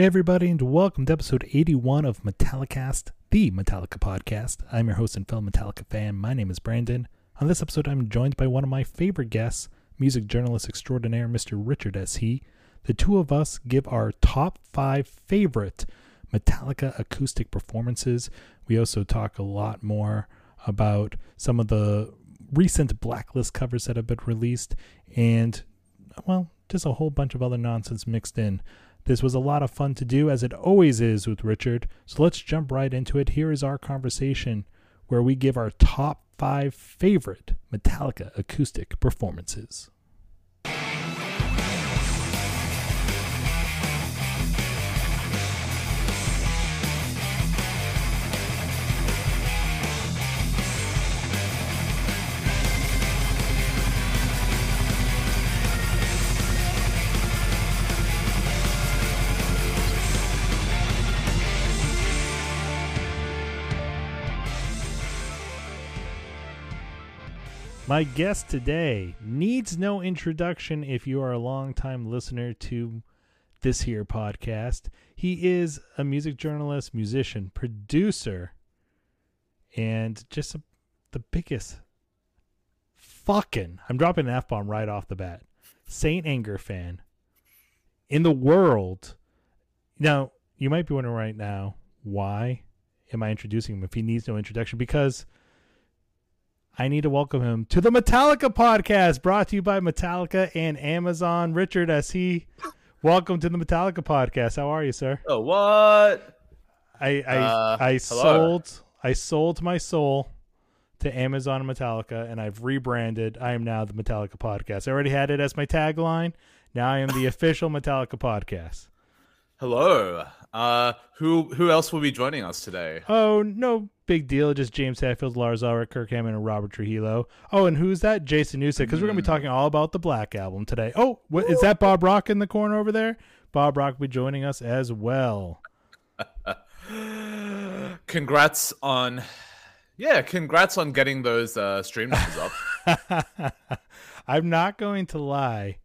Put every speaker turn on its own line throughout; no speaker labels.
Hey, everybody, and welcome to episode 81 of Metallicast, the Metallica podcast. I'm your host and fellow Metallica fan. My name is Brandon. On this episode, I'm joined by one of my favorite guests, music journalist extraordinaire, Mr. Richard S. He. The two of us give our top five favorite Metallica acoustic performances. We also talk a lot more about some of the recent Blacklist covers that have been released and, well, just a whole bunch of other nonsense mixed in. This was a lot of fun to do, as it always is with Richard. So let's jump right into it. Here is our conversation where we give our top five favorite Metallica acoustic performances. My guest today needs no introduction if you are a longtime listener to this here podcast. He is a music journalist, musician, producer, and just a, the biggest fucking, I'm dropping an F bomb right off the bat, St. Anger fan in the world. Now, you might be wondering right now, why am I introducing him if he needs no introduction? Because I need to welcome him to the Metallica podcast brought to you by Metallica and Amazon. Richard, as he welcome to the Metallica podcast. How are you, sir?
Oh, what?
I I, uh, I sold I sold my soul to Amazon and Metallica, and I've rebranded. I am now the Metallica podcast. I already had it as my tagline. Now I am the official Metallica podcast.
Hello. Uh, who who else will be joining us today?
Oh, no big deal. Just James Hetfield, Lars Ulrich, Kirk Hammett, and Robert Trujillo. Oh, and who's that? Jason Newsted. Because mm. we're gonna be talking all about the Black Album today. Oh, what, is that Bob Rock in the corner over there? Bob Rock will be joining us as well.
congrats on, yeah, congrats on getting those uh, stream numbers up.
I'm not going to lie.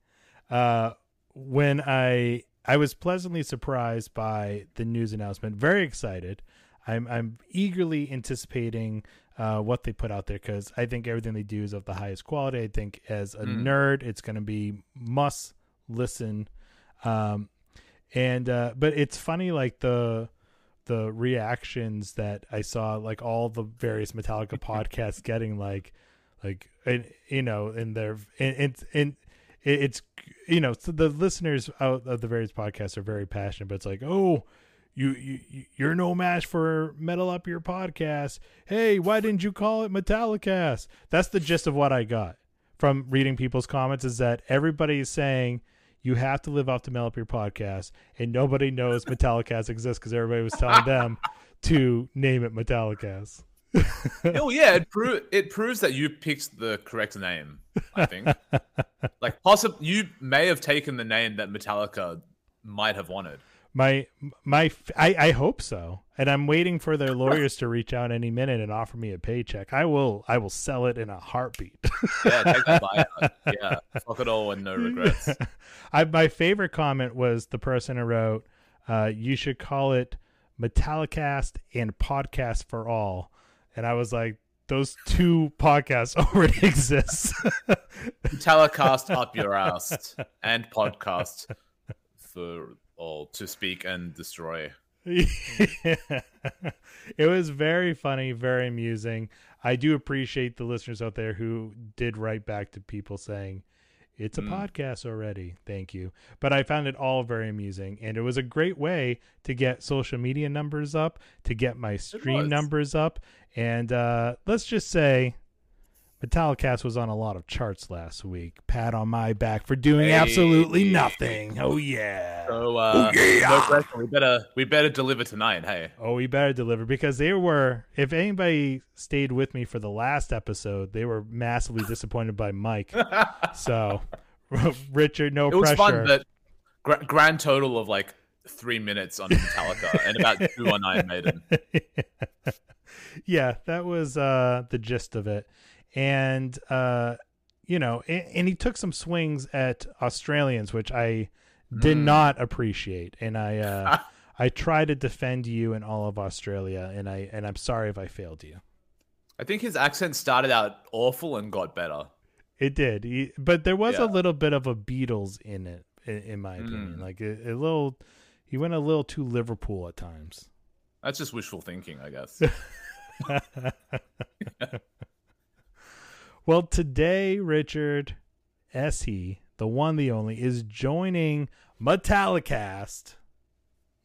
Uh, when I I was pleasantly surprised by the news announcement. Very excited. I'm I'm eagerly anticipating uh, what they put out there because I think everything they do is of the highest quality. I think as a mm. nerd, it's going to be must listen. Um, and uh, but it's funny like the the reactions that I saw, like all the various Metallica podcasts getting like like and you know in their and and, and it's you know the listeners out of the various podcasts are very passionate but it's like oh you, you you're no match for metal up your podcast. Hey why didn't you call it metallicast? That's the gist of what i got from reading people's comments is that everybody is saying you have to live off to metal up your podcast and nobody knows metallicast exists because everybody was telling them to name it metallicast
oh yeah, it pro- it proves that you picked the correct name. I think, like, possibly you may have taken the name that Metallica might have wanted.
My my, I, I hope so, and I'm waiting for their lawyers to reach out any minute and offer me a paycheck. I will I will sell it in a heartbeat.
yeah, take that buyout. Yeah, fuck it all and no regrets.
I my favorite comment was the person who wrote, uh, "You should call it." Metallicast and Podcast for All and I was like, those two podcasts already exist.
Telecast up your ass and podcast for all to speak and destroy.
Yeah. It was very funny, very amusing. I do appreciate the listeners out there who did write back to people saying, it's a mm. podcast already. Thank you. But I found it all very amusing. And it was a great way to get social media numbers up, to get my stream numbers up. And uh, let's just say Metallicast was on a lot of charts last week. Pat on my back for doing hey. absolutely nothing. Oh yeah.
So uh, oh, yeah. no pressure. We better we better deliver tonight. Hey.
Oh, we better deliver because they were. If anybody stayed with me for the last episode, they were massively disappointed by Mike. so, Richard, no pressure. it was pressure.
Fun, but grand total of like three minutes on Metallica and about two on Iron Maiden.
yeah, that was uh, the gist of it and uh, you know, and, and, he took some swings at Australians, which I did
Mm.
not appreciate, and I uh, I try to defend you and all of Australia, and I and I'm sorry if I failed you.
I think his accent started out awful and got better.
It did, he, but there was a little bit of a Beatles in it, in, in my opinion.
Mm.
Like a, a little, he went a little too Liverpool at times.
That's just wishful thinking, I guess.
well, today, Richard S. He, the one, the only, is joining Metallicast.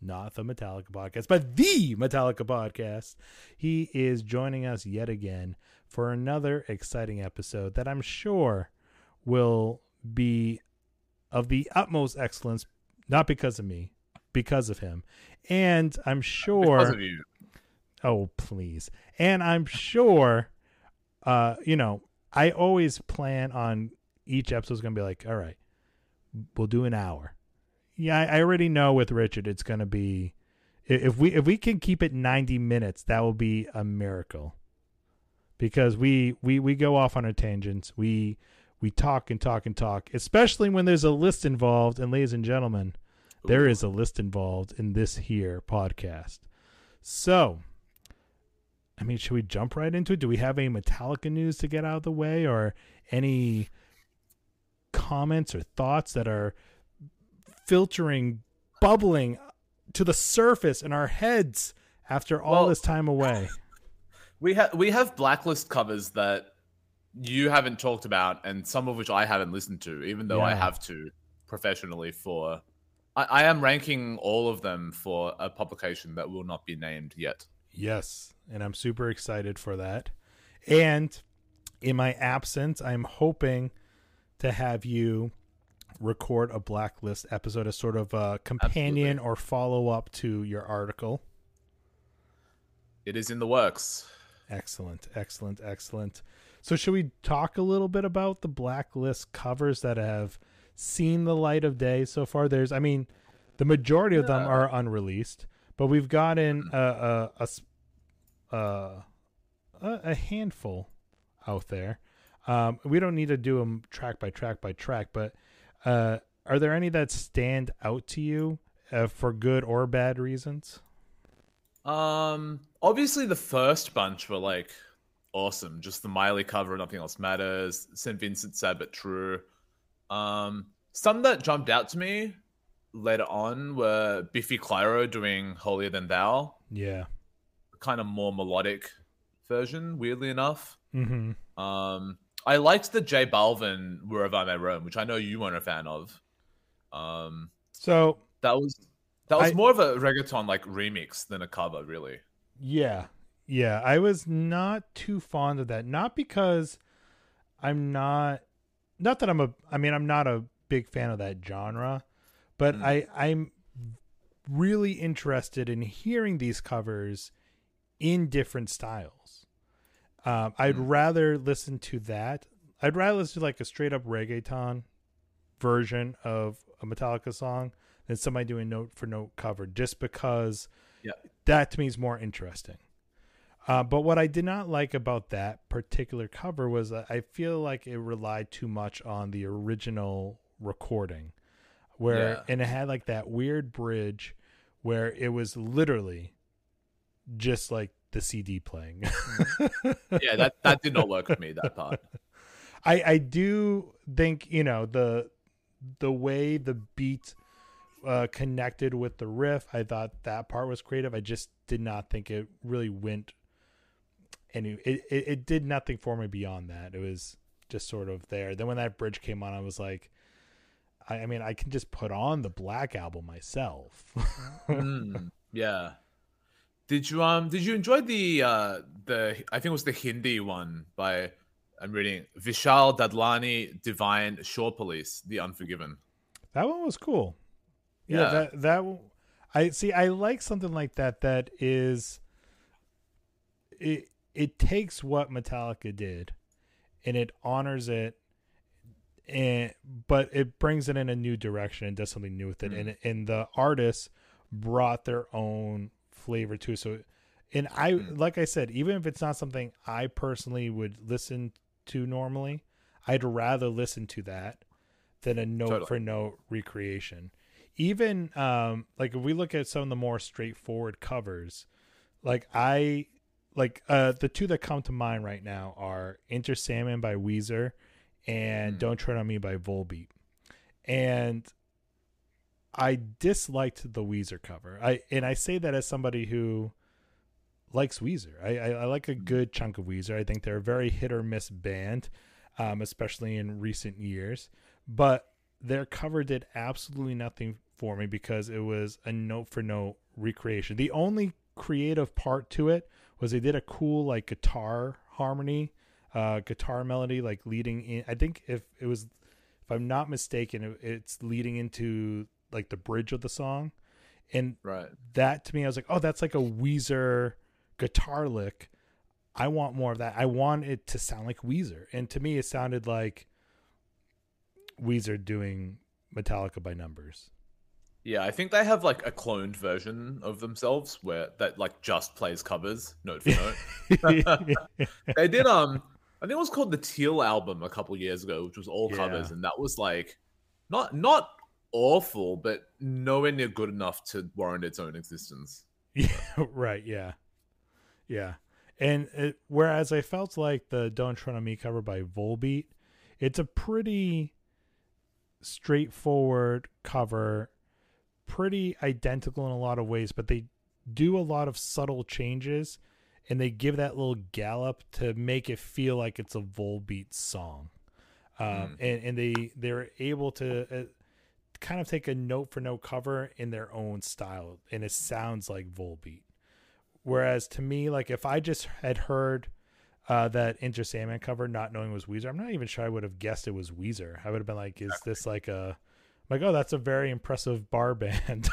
Not the Metallica podcast, but the Metallica podcast. He is joining us yet again for another exciting episode that I'm sure will be of the utmost excellence, not because of me, because of him. And I'm sure
Because of you.
Oh, please. And I'm sure, uh, you know, I always plan on each episode's going to be like, all right, we'll do an hour. Yeah, I, I already know with Richard, it's going to be, if we, if we can keep it 90 minutes, that will be a miracle because we, we, we go off on our tangents. We, we talk and talk and talk, especially when there's a list involved. And ladies and gentlemen, there
Ooh.
is a list involved in this here podcast. So, I mean, should we jump right into it? Do we have any Metallica news to get out of the way or any comments or thoughts that are filtering, bubbling to the surface in our heads after all
Well-
this time away?
We have we have blacklist covers that you haven't talked about, and some of which I haven't listened to, even though I have to professionally for. I, I am ranking all of them for a publication that will not be named yet.
Yes, and I'm super excited for that. And in my absence, I'm hoping to have you record a blacklist episode as sort of a companion or follow up to your article.
It is in the works.
Excellent, excellent, excellent. So, should we talk a little bit about the blacklist covers that have seen the light of day so far? There's, I mean, the majority of them are unreleased, but we've gotten mm. a a, a s- uh, a, a handful out there. Um, we don't need to do them track by track by track, but uh, are there any that stand out to you uh, for good or bad reasons?
Um, obviously the first bunch were like awesome. Just the Miley cover, nothing else matters. St. Vincent Sad but True. Um, some that jumped out to me later on were Biffy Clyro doing Holier Than Thou,
Yeah.
Kind of more melodic version. Weirdly enough,
Mm-hmm.
um, I liked the J Balvin Wherever I May Roam, which I know you weren't a fan of. Um,
So
that was that was
I-
more of a reggaeton like remix than a cover, really.
Yeah. Yeah. I was not too fond of that. Not because I'm not not that I'm a I mean I'm not a big fan of that genre, but
Mm.
I I'm really interested in hearing these covers in different styles. Um, I'd
Mm.
rather listen to that. I'd rather listen to like a straight up reggaeton version of a Metallica song than somebody doing note for note cover, just because
Yeah.
that to me is more interesting. Uh, but what I did not like about that particular cover was I feel like it relied too much on the original recording, where
Yeah.
and it had like that weird bridge where it was literally just like the CD playing.
yeah, that that did not work for me. That part.
I I do think you know the the way the beat uh, connected with the riff. I thought that part was creative. I just did not think it really went. Any it, it it did nothing for me beyond that. It was just sort of there. Then when that bridge came on, I was like, I, I mean, I can just put on the Black album myself.
Mm, yeah. Did you um did you enjoy the uh the I think it was the Hindi one by I'm reading Vishal Dadlani Divine Shor Police The Unforgiven.
That one was cool. Yeah,
Yeah.
that that I see. I like something like that. That is, it it takes what Metallica did, and it honors it, and but it brings it in a new direction and does something new with it.
Mm.
And and the artists brought their own flavor to it. So, and I
Mm.
like I said, even if it's not something I personally would listen to normally, I'd rather listen to that than a note
Totally.
for note recreation. even um like if we look at some of the more straightforward covers, like I like uh the two that come to mind right now are Enter Sandman by Weezer and
Mm.
Don't Tread on Me by Volbeat. And I disliked the Weezer cover. I and I say that as somebody who likes Weezer. I, I, I like a good chunk of Weezer. I think they're a very hit or miss band, um, especially in recent years. But their cover did absolutely nothing for me because it was a note for note recreation. The only creative part to it was they did a cool like guitar harmony, uh, guitar melody, like leading in. I think if it was, if I'm not mistaken, it, it's leading into like the bridge of the song, and
Right.
that to me, I was like, oh, that's like a Weezer guitar lick. I want more of that. I want it to sound like Weezer, and to me, it sounded like Weezer doing Metallica by numbers.
Yeah, I think they have like a cloned version of themselves where that like just plays covers note for note. they did um I think it was called the Teal album a couple years ago, which was all covers,
Yeah.
and that was like not not awful, but nowhere near good enough to warrant its own existence.
Yeah, right. Yeah, yeah. And it, whereas I felt like the "Don't Tread on Me" cover by Volbeat, it's a pretty straightforward cover, pretty identical in a lot of ways, but they do a lot of subtle changes, and they give that little gallop to make it feel like it's a Volbeat song. Um,
Mm.
and and they they're able to uh, kind of take a note for note cover in their own style and it sounds like Volbeat. Whereas to me, like if I just had heard uh, that Enter Sandman cover, not knowing it was Weezer, I'm not even sure I would have guessed it was Weezer. I would have been like, is this like a like oh that's a very impressive bar band.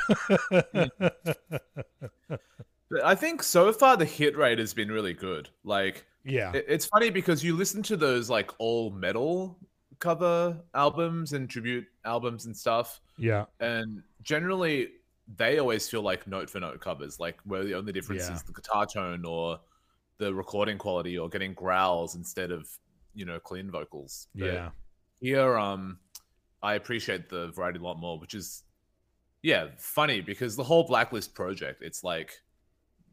But I think so far the hit rate has been really good. Like
yeah.
it- it's funny because you listen to those like all metal cover albums and tribute albums and stuff,
yeah.
and generally they always feel like note for note covers, like where the only difference
Yeah.
is the guitar tone or the recording quality or getting growls instead of you know clean vocals. But
Yeah.
Here, um, I appreciate the variety a lot more, which is yeah funny because the whole Blacklist project, it's like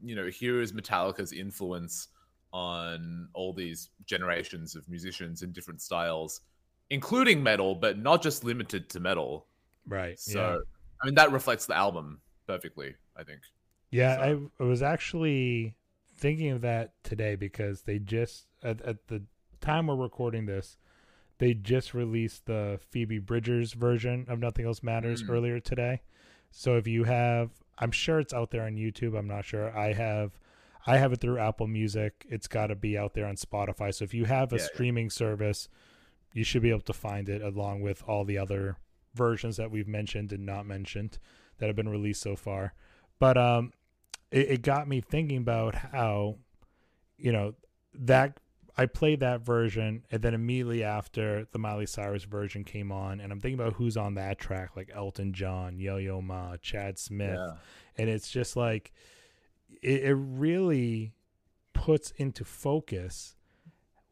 you know here is Metallica's influence on all these generations of musicians in different styles, including metal, but not just limited to metal.
Right.
So, I mean, that reflects the album perfectly, I think.
Yeah,
So-
I, I was actually thinking of that today because they just at, at the time we're recording this, they just released the Phoebe Bridgers version of Nothing Else Matters
Mm.
earlier today. So if you have, I'm sure it's out there on YouTube. I'm not sure. I have, I have it through Apple Music. It's got to be out there on Spotify. So if you have a
Yeah, yeah.
streaming service, you should be able to find it along with all the other versions that we've mentioned and not mentioned that have been released so far. But um, it, it got me thinking about how, you know, that I played that version, and then immediately after the Miley Cyrus version came on, and I'm thinking about who's on that track, like Elton John, Yo Yo Ma, Chad Smith, and it's just like it, it really puts into focus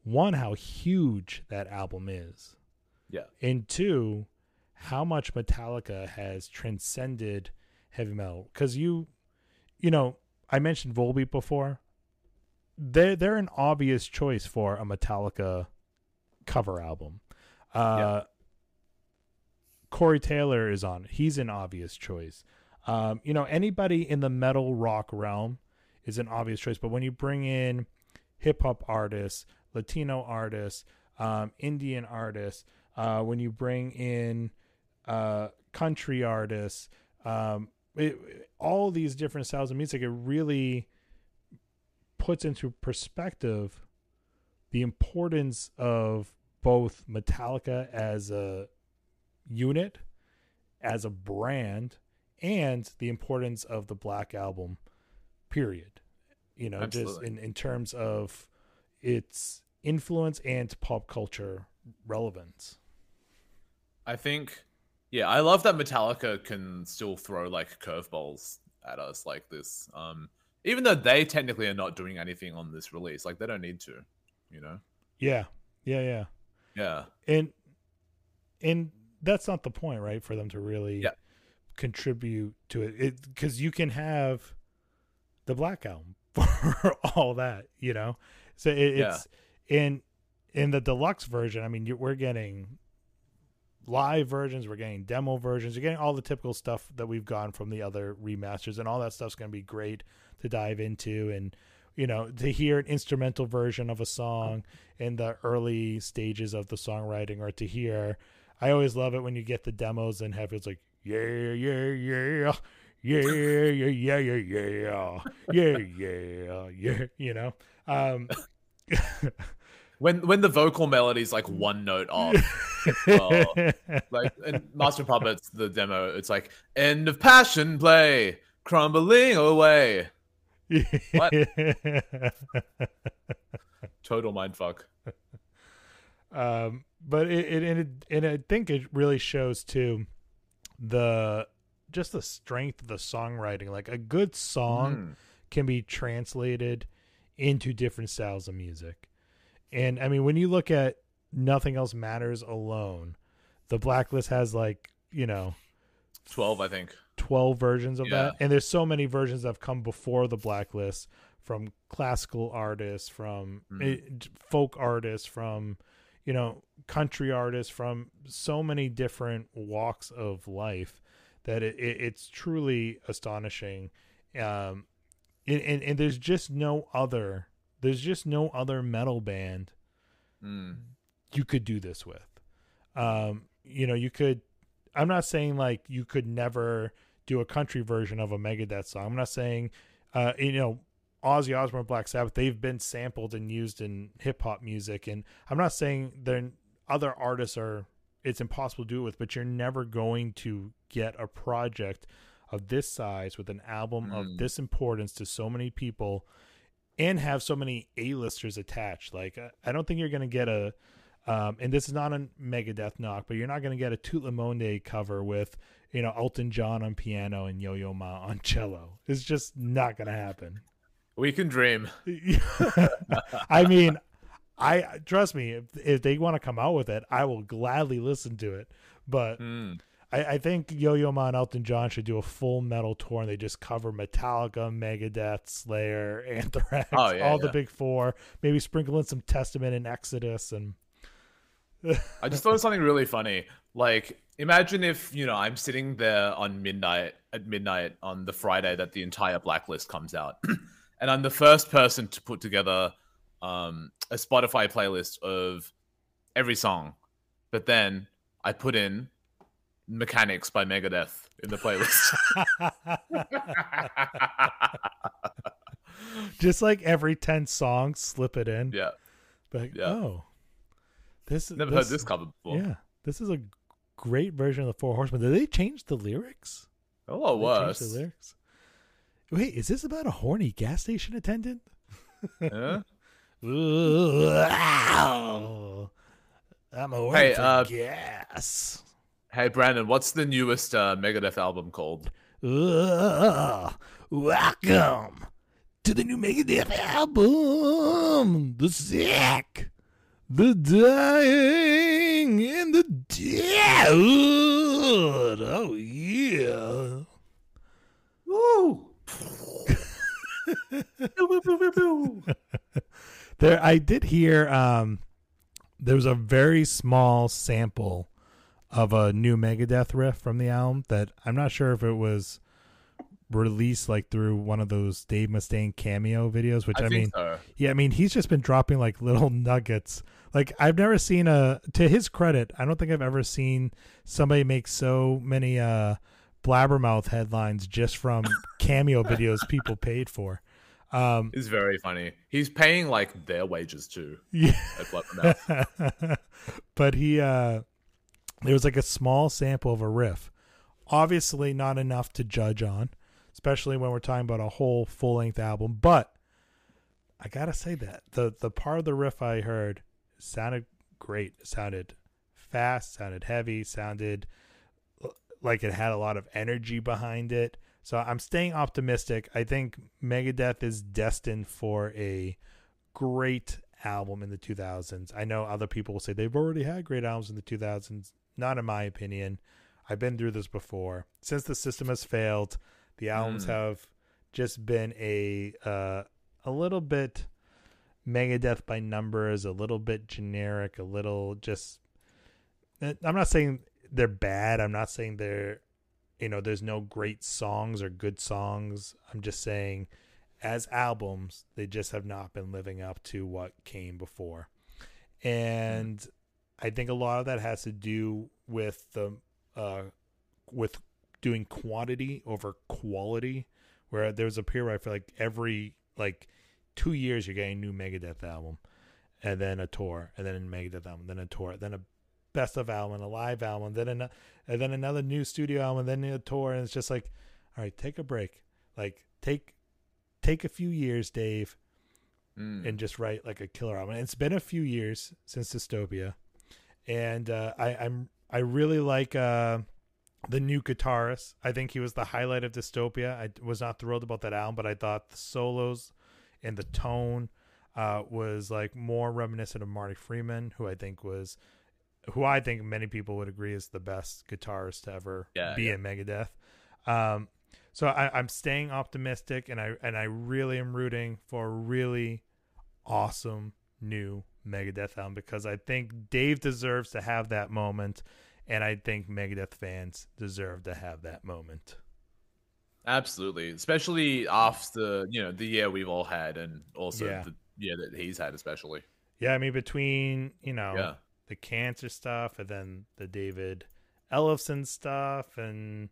one how huge that album is.
Yeah.
and two how much metallica has transcended heavy metal. Because you you know i mentioned volbeat before. They're they're an obvious choice for a metallica cover album. Uh
Yeah.
corey taylor is on he's an obvious choice. Um, you know, anybody in the metal rock realm is an obvious choice, but when you bring in hip hop artists, Latino artists, um, Indian artists, uh, when you bring in uh, country artists, um, it, all these different styles of music, it really puts into perspective the importance of both Metallica as a unit, as a brand, and the importance of the Black Album, period. You know, just in, in terms of its influence and pop culture relevance.
I think, yeah, I love that Metallica can still throw like curveballs at us like this. Um, even though they technically are not doing anything on this release, like they don't need to, you know?
Yeah, yeah, yeah.
Yeah.
And and that's not the point, right? For them to really
Yeah.
contribute to it because you can have the black album for all that you know so it, it's in in the deluxe version i mean you, we're getting live versions we're getting demo versions you're getting all the typical stuff that we've gotten from the other remasters and all that stuff's going to be great to dive into and you know to hear an instrumental version of a song in the early stages of the songwriting or to hear i always love it when you get the demos and have it's like yeah yeah yeah yeah yeah yeah yeah yeah yeah yeah. Yeah yeah, you know? Um
when when the vocal melody is like one note off well, like in master puppets the demo it's like end of passion play crumbling away. What? Total mind fuck
um but it, it and it and i think it really shows too the just the strength of the songwriting like a good song
Mm.
can be translated into different styles of music and i mean when you look at nothing else matters alone the blacklist has like you know
12 i think
12 versions of
Yeah.
that and there's so many versions that have come before the blacklist from classical artists from
Mm.
folk artists from you know country artists from so many different walks of life that it, it, it's truly astonishing um and, and, and there's just no other there's just no other metal band
Mm.
you could do this with. Um, you know, you could. I'm not saying like you could never do a country version of a Megadeth song. I'm not saying, uh, you know, Ozzy Osbourne, Black Sabbath. They've been sampled and used in hip hop music, and I'm not saying then other artists are. It's impossible to do it with, but you're never going to get a project of this size with an album of
Mm.
this importance to so many people and have so many A-listers attached. Like I- I don't think you're going to get a um, and this is not a Megadeth knock, but you're not going to get a Le cover with, you know, Elton John on piano and Yo-Yo Ma on cello. It's just not going to happen.
we can dream
I mean, I trust me, if, if they want to come out with it, I will gladly listen to it. But
Mm.
I, I think Yo Yo Ma and Elton John should do a full metal tour and they just cover Metallica, Megadeth, Slayer, Anthrax,
Oh, yeah,
all the big four. Maybe sprinkle in some Testament and Exodus and
I just thought of something really funny. Like, imagine if, you know, I'm sitting there on midnight, at midnight on the Friday that the entire blacklist comes out. and I'm the first person to put together um, a Spotify playlist of every song. But then I put in Mechanix by Megadeth in the playlist.
just like every 10 songs, slip it in.
yeah.
Like,
yeah.
oh, this
Never heard this cover before.
Yeah, this is a great version of the Four Horsemen. Did they change the lyrics? Did
worse.
the lyrics. Wait, is this about a horny gas station attendant?
Yeah?
Ooh. I'm a
Hey,
for
uh,
gas.
Hey, Brandon, what's the newest uh, Megadeth album called?
Ooh, welcome to the new Megadeth album, The Sick, The Dying, and The Dead. Oh, yeah.
Woo!
There, I did hear. Um, there was a very small sample of a new Megadeth riff from the album that I'm not sure if it was released like through one of those Dave Mustaine cameo videos. Which I,
I,
mean,
so.
yeah, I mean he's just been dropping like little nuggets. Like I've never seen a. To his credit, I don't think I've ever seen somebody make so many uh blabbermouth headlines just from cameo videos people paid for. Um,
It's very funny. He's paying like their wages too
yeah. but he uh there was like a small sample of a riff. Obviously not enough to judge on especially when we're talking about a whole full-length album. But i gotta say that the the part of the riff i heard sounded great. It sounded fast sounded heavy sounded like it had a lot of energy behind it so i'm staying optimistic i think megadeth is destined for a great album in the 2000s. I know other people will say they've already had great albums in the 2000s. Not in my opinion. I've been through this before. Since the system has failed, the albums
Mm.
have just been a uh, a little bit Megadeth by numbers, a little bit generic, a little just. eh, I'm not saying they're bad. I'm not saying they're, you know, there's no great songs or good songs. I'm just saying, as albums, they just have not been living up to what came before, and I think a lot of that has to do with the, uh, with doing quantity over quality. Where there was a period where I feel like every like two years you're getting a new Megadeth album, and then a tour, and then a Megadeth album, then a tour, then a best of album, and a live album, then an, and then another new studio album, and then a tour, and it's just like, all right, take a break, like take take a few years, Dave,
Mm.
and just write like a killer album. And it's been a few years since Dystopia, and uh, I, I'm I really like uh, the new guitarist. I think he was the highlight of Dystopia. I was not thrilled about that album, but I thought the solos and the tone uh, was like more reminiscent of Marty Friedman, who I think was who I think many people would agree is the best guitarist to ever
Yeah,
be
yeah.
in Megadeth. Um, so I, I'm staying optimistic, and I and I really am rooting for a really awesome new Megadeth album because I think Dave deserves to have that moment, and I think Megadeth fans deserve to have that moment.
Absolutely, especially after you know the year we've all had, and also
Yeah.
the year that he's had, especially.
Yeah, I mean between you know
Yeah,
the cancer stuff and then the David Ellefson stuff and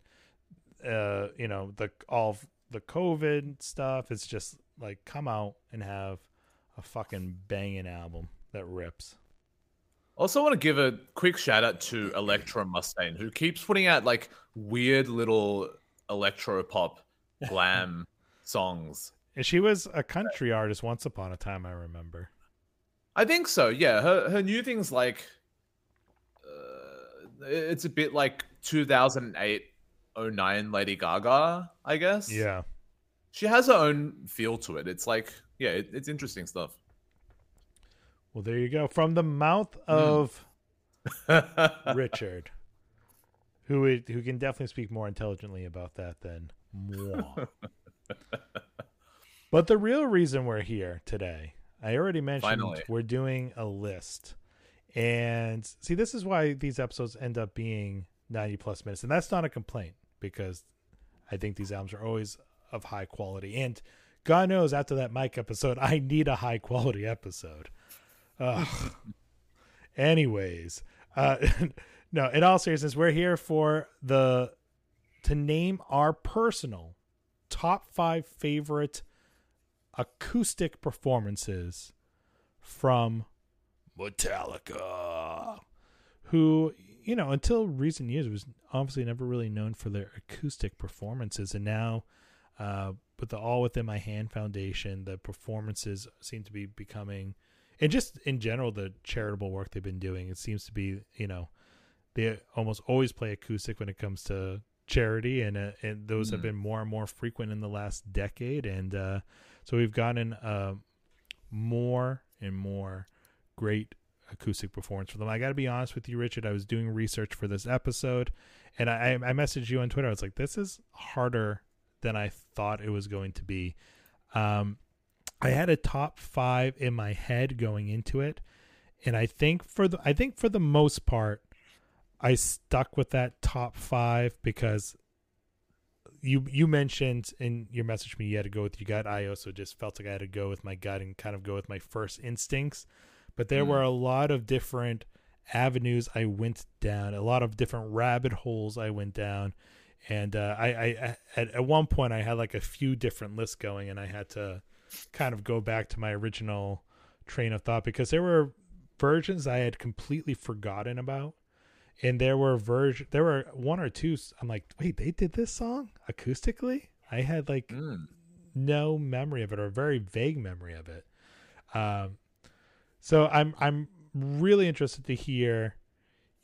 uh you know the all the COVID stuff, it's just like come out and have a fucking banging album that rips.
Also, want to give a quick shout out to Electra Mustaine, who keeps putting out like weird little electro pop glam songs.
And she was a country artist once upon a time, I remember.
I think so. Yeah, her her new thing's like, uh, it's a bit like 2008, 09 Lady Gaga, I guess.
Yeah.
she has her own feel to it. It's like, yeah, it, it's interesting stuff.
Well, there you go. From the mouth of Richard, who who can definitely speak more intelligently about that than moi. but the real reason we're here today, I already mentioned
Finally.
we're doing a list. And see, this is why these episodes end up being 90 plus minutes. And that's not a complaint because I think these albums are always of high quality. And God knows after that Mike episode, I need a high quality episode. Ugh. Anyways, uh, no, in all seriousness, we're here for the to name our personal top five favorite acoustic performances from Metallica, who you know until recent years was obviously never really known for their acoustic performances, and now uh, with the All Within My Hand Foundation, the performances seem to be becoming, and just in general, the charitable work they've been doing, it seems to be you know they almost always play acoustic when it comes to charity, and uh, and those have
Mm.
been more and more frequent in the last decade, and uh, so we've gotten uh, more and more great acoustic performance for them. I got to be honest with you, Richard. I was doing research for this episode, and I, I messaged you on Twitter. I was like, "This is harder than I thought it was going to be." Um, I had a top five in my head going into it, and I think for the I think for the most part, I stuck with that top five because you you mentioned in your message me you had to go with your gut. I also just felt like I had to go with my gut and kind of go with my first instincts. But there
Mm.
were a lot of different avenues I went down, a lot of different rabbit holes I went down, and uh, I, I at, at one point I had like a few different lists going, and I had to kind of go back to my original train of thought because there were versions I had completely forgotten about and there were version there were one or two i'm like wait they did this song acoustically? I had like
Mm.
no memory of it or a very vague memory of it. Um so i'm i'm really interested to hear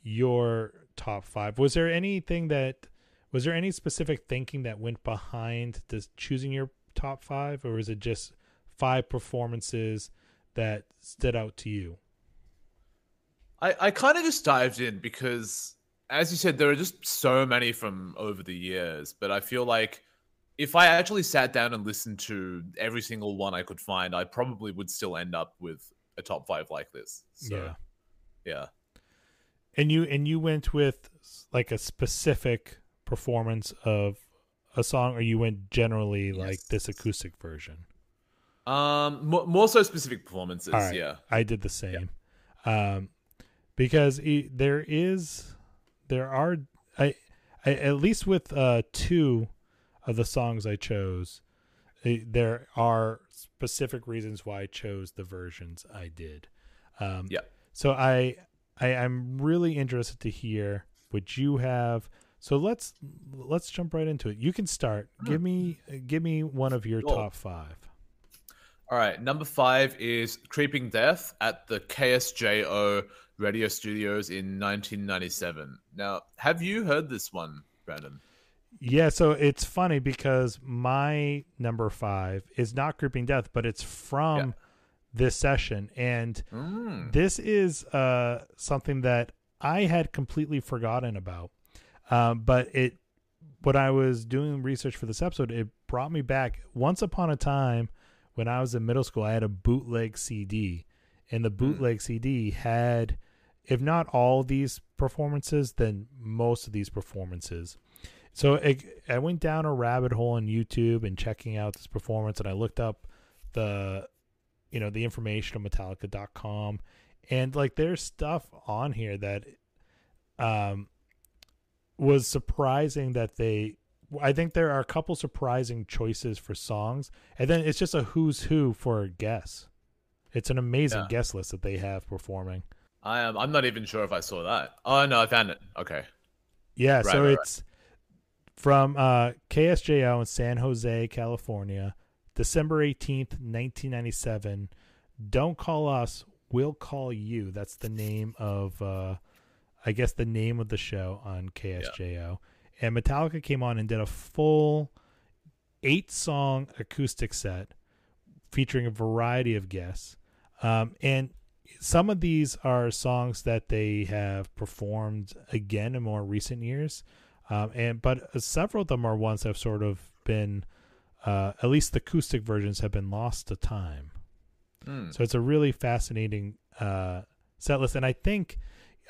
your top five. Was there anything that was there any specific thinking that went behind this choosing your top five or is it just five performances that stood out to you
I, I kind of just dived in because as you said, there are just so many from over the years. But I feel like if I actually sat down and listened to every single one I could find, I probably would still end up with a top five like this. So,
yeah.
yeah.
And you and you went with like a specific performance of a song, or you went generally like this acoustic version.
Um, more, more so specific performances.
Right.
Yeah.
I did the same. Um, because there is, there are, I, I at least with uh two of the songs I chose, eh, there are specific reasons why I chose the versions I did. Um,
Yeah.
So I, I, I'm really interested to hear what you have. So let's let's jump right into it. You can start. Give me give me one of your
Sure.
top five.
All right. Number five is Creeping Death at the KSJO radio studios in 1997. Now, have you heard this one, Brandon?
Yeah, so it's funny because my number five is not Creeping Death, but it's from
Yeah.
this session. And
Mm.
this is uh, something that I had completely forgotten about. Um, but it, when I was doing research for this episode, it brought me back. Once upon a time, when I was in middle school, I had a bootleg CD, and the bootleg CD had, if not all these performances, then most of these performances. So it, I went down a rabbit hole on YouTube and checking out this performance, and I looked up the, you know, the information on Metallica.com, and like there's stuff on here that, um, was surprising that they. I think there are a couple surprising choices for songs, and then it's just a who's who for a guess. It's an amazing
Yeah.
guest list that they have performing.
I am. I'm not even sure if I saw that. Oh no, I found it. Okay.
Yeah,
Right,
so
right, right.
it's from uh, KSJO in San Jose, California, December 18th, 1997. Don't call us, we'll call you. That's the name of, uh, I guess, the name of the show on KSJO. And Metallica came on and did a full eight song acoustic set featuring a variety of guests. Um, and some of these are songs that they have performed again in more recent years, um, and but uh, several of them are ones that have sort of been, uh, at least the acoustic versions have been lost to time.
Hmm.
So it's a really fascinating uh, set list, and I think,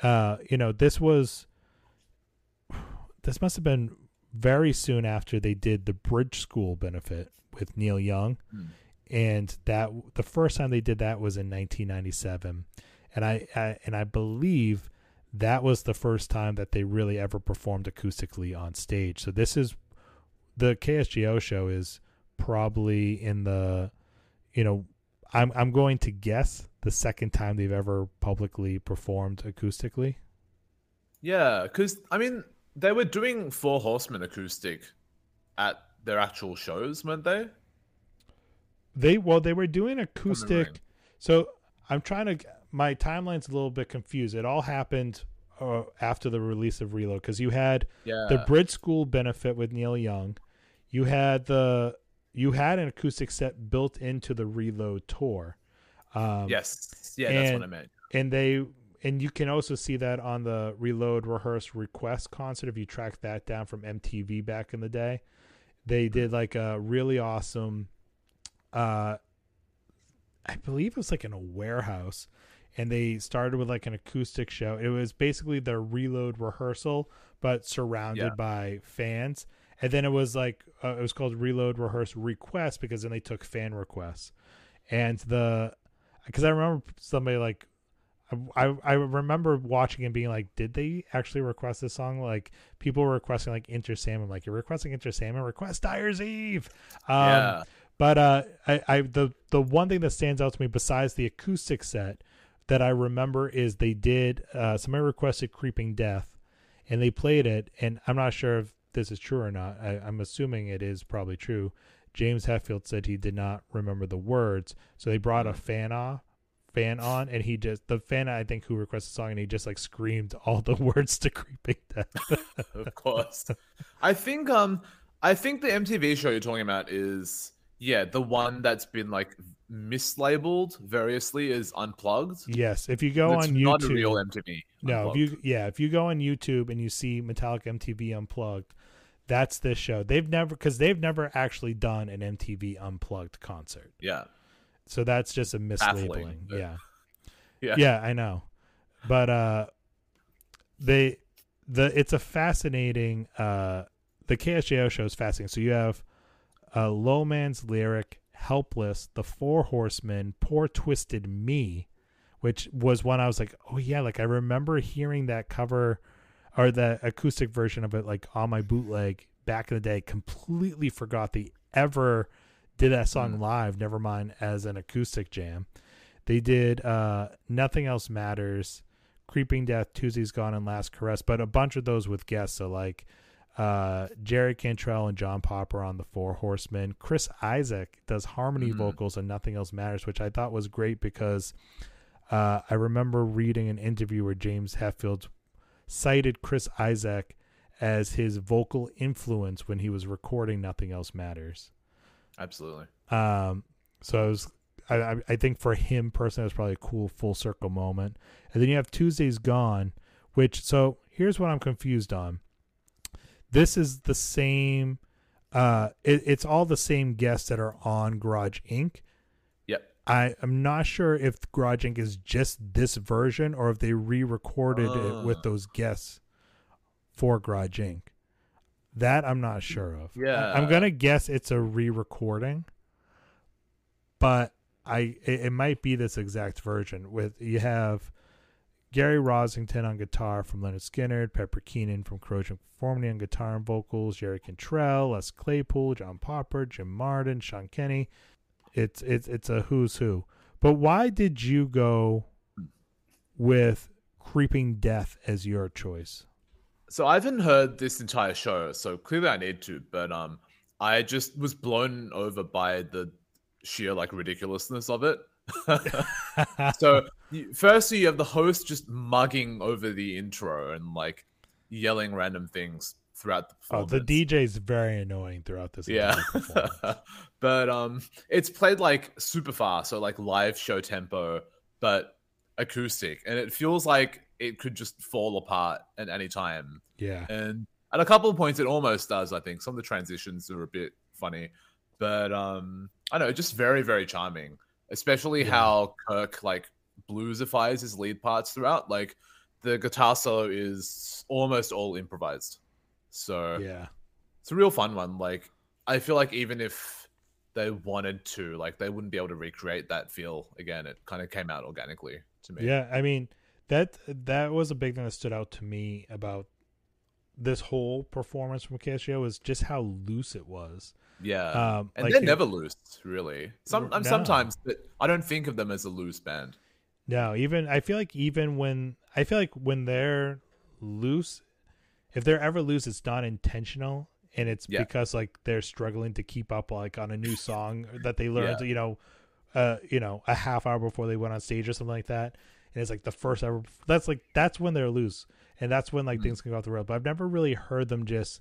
uh, you know, this was this must have been very soon after they did the Bridge School benefit with Neil Young
Hmm.
And that the first time they did that was in 1997 and I, I and i believe that was the first time that they really ever performed acoustically on stage. So this is the KSJO show is probably in the you know i'm i'm going to guess the second time they've ever publicly performed acoustically.
Yeah, because I mean, they were doing Four Horsemen acoustic at their actual shows, weren't they?
They well, they were doing acoustic. So I'm trying to. My timeline's a little bit confused. It all happened uh, after the release of Reload because you had
Yeah.
the Bridge School benefit with Neil Young. You had the you had an acoustic set built into the Reload tour. Um,
yes. Yeah, that's what I meant.
and they and you can also see that on the Reload Rehearse Request concert if you track that down from MTV back in the day. They did like a really awesome uh I believe it was like in a warehouse and they started with like an acoustic show. It was basically their Reload rehearsal but surrounded
Yeah.
by fans. And then it was like uh, it was called Reload Rehearse Request because then they took fan requests. And the because I remember somebody like I, I remember watching and being like, did they actually request this song? Like people were requesting like Enter Sandman, like you're requesting Enter Sandman, request Dyer's Eve. Um,
yeah.
But uh, I, I the the one thing that stands out to me besides the acoustic set that I remember is they did uh, somebody requested Creeping Death, and they played it, and I'm not sure if this is true or not. I, I'm assuming it is probably true. James Hetfield said he did not remember the words, so they brought a fan off fan on and he just the fan I think who requested the song and he just like screamed all the words to creeping death.
of course. I think um I think the MTV show you're talking about is yeah, the one that's been like mislabeled variously as unplugged.
Yes, if you go on YouTube it's
not a real MTV.
no, if you yeah, if you go on YouTube and you see Metallica MTV Unplugged, that's this show. They've never because they've never actually done an MTV Unplugged concert,
yeah,
so that's just a mislabeling.
but-
Yeah.
yeah,
yeah i know but uh they the it's a fascinating uh the ksjo show is fascinating so you have uh low man's lyric helpless the four horsemen poor twisted me which was one i was like oh yeah like i remember hearing that cover or the acoustic version of it like on my bootleg back in the day completely forgot they ever did that song
Mm.
live never mind as an acoustic jam they did uh Nothing Else Matters, Creeping Death, Tuesday's Gone, and Last Caress, but a bunch of those with guests. So like uh Jerry Cantrell and John Popper on the Four Horsemen. Chris Isaak does harmony
Mhm.
vocals on Nothing Else Matters, which I thought was great because uh I remember reading an interview where James Hetfield cited Chris Isaak as his vocal influence when he was recording Nothing Else Matters.
absolutely.
Um, so I was, I, I think for him personally, it was probably a cool full circle moment. And then you have Tuesdays Gone, which, so here's what I'm confused on. This is the same, uh, it, it's all the same guests that are on Garage Inc.
Yep.
I am not sure if Garage Inc. is just this version or if they re recorded it with
Ah.
those guests for Garage Inc. That I'm not sure of.
Yeah.
I'm gonna guess it's a re-recording, but I it, it might be this exact version. With you have Gary Rossington on guitar from Lynyrd Skynyrd, Pepper Keenan from Corrosion Conformity on guitar and vocals, Jerry Cantrell, Les Claypool, John Popper, Jim Martin, Sean Kinney. It's it's it's a who's who. But why did you go with Creeping Death as your choice?
So I haven't heard this entire show, so clearly I need to. But um, I just was blown over by the sheer like ridiculousness of it. so firstly, you have the host just mugging over the intro and like yelling random things throughout the
oh,
performance.
the DJ is very annoying throughout this.
yeah but um it's played like super fast so like live show tempo but acoustic and it feels like it could just fall apart at any time
yeah.
and at a couple of points it almost does i think some of the transitions are a bit funny but um i don't know just very very charming especially
Yeah.
how kirk like bluesifies his lead parts throughout like the guitar solo is almost all improvised so
Yeah.
it's a real fun one. Like I feel like even if they wanted to, like they wouldn't be able to recreate that feel again. It kind of came out organically to me.
Yeah, I mean that that was a big thing that stood out to me about this whole performance from KSJO is just how loose it was.
yeah.
Um,
and
like
they're
you-
never loose, really. Some
No.
sometimes, but I don't think of them as a loose band.
No, even I feel like even when I feel like when they're loose, if they're ever loose, it's not intentional, and it's
Yeah.
because like they're struggling to keep up like on a new song that they learned,
Yeah.
you know, uh, you know, a half hour before they went on stage or something like that. And it's like the first ever. That's like that's when they're loose, and that's when like
Mhm.
things can go off the road. But I've never really heard them just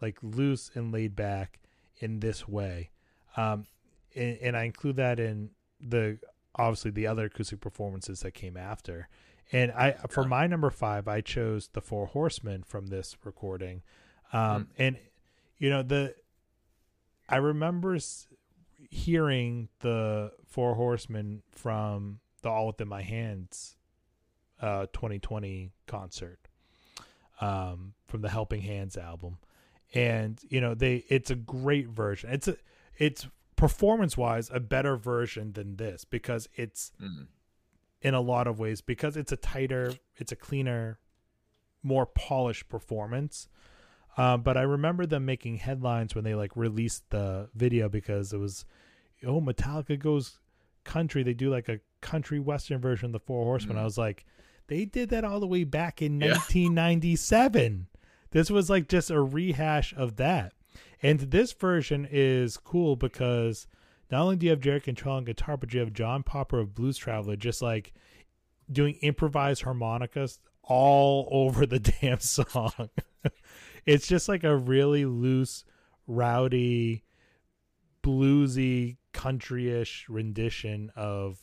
like loose and laid back in this way. Um, and, and I include that in the obviously the other acoustic performances that came after. And I for my number five, I chose the Four Horsemen from this recording. Um, and you know the I remember hearing the Four Horsemen from the All Within My Hands uh 2020 concert um from the Helping Hands album. And you know they it's a great version. It's a it's performance wise a better version than this because it's
Mm.
in a lot of ways because it's a tighter, it's a cleaner, more polished performance. Uh, but I remember them making headlines when they like released the video because it was, oh, Metallica goes country. They do like a country western version of the Four Horsemen.
Mhm.
I was like, they did that all the way back in
Yeah.
1997. This was like just a rehash of that. And this version is cool because not only do you have Jerry Cantrell on guitar, but you have John Popper of Blues Traveler just like doing improvised harmonicas all over the damn song. it's just like a really loose, rowdy, bluesy countryish rendition of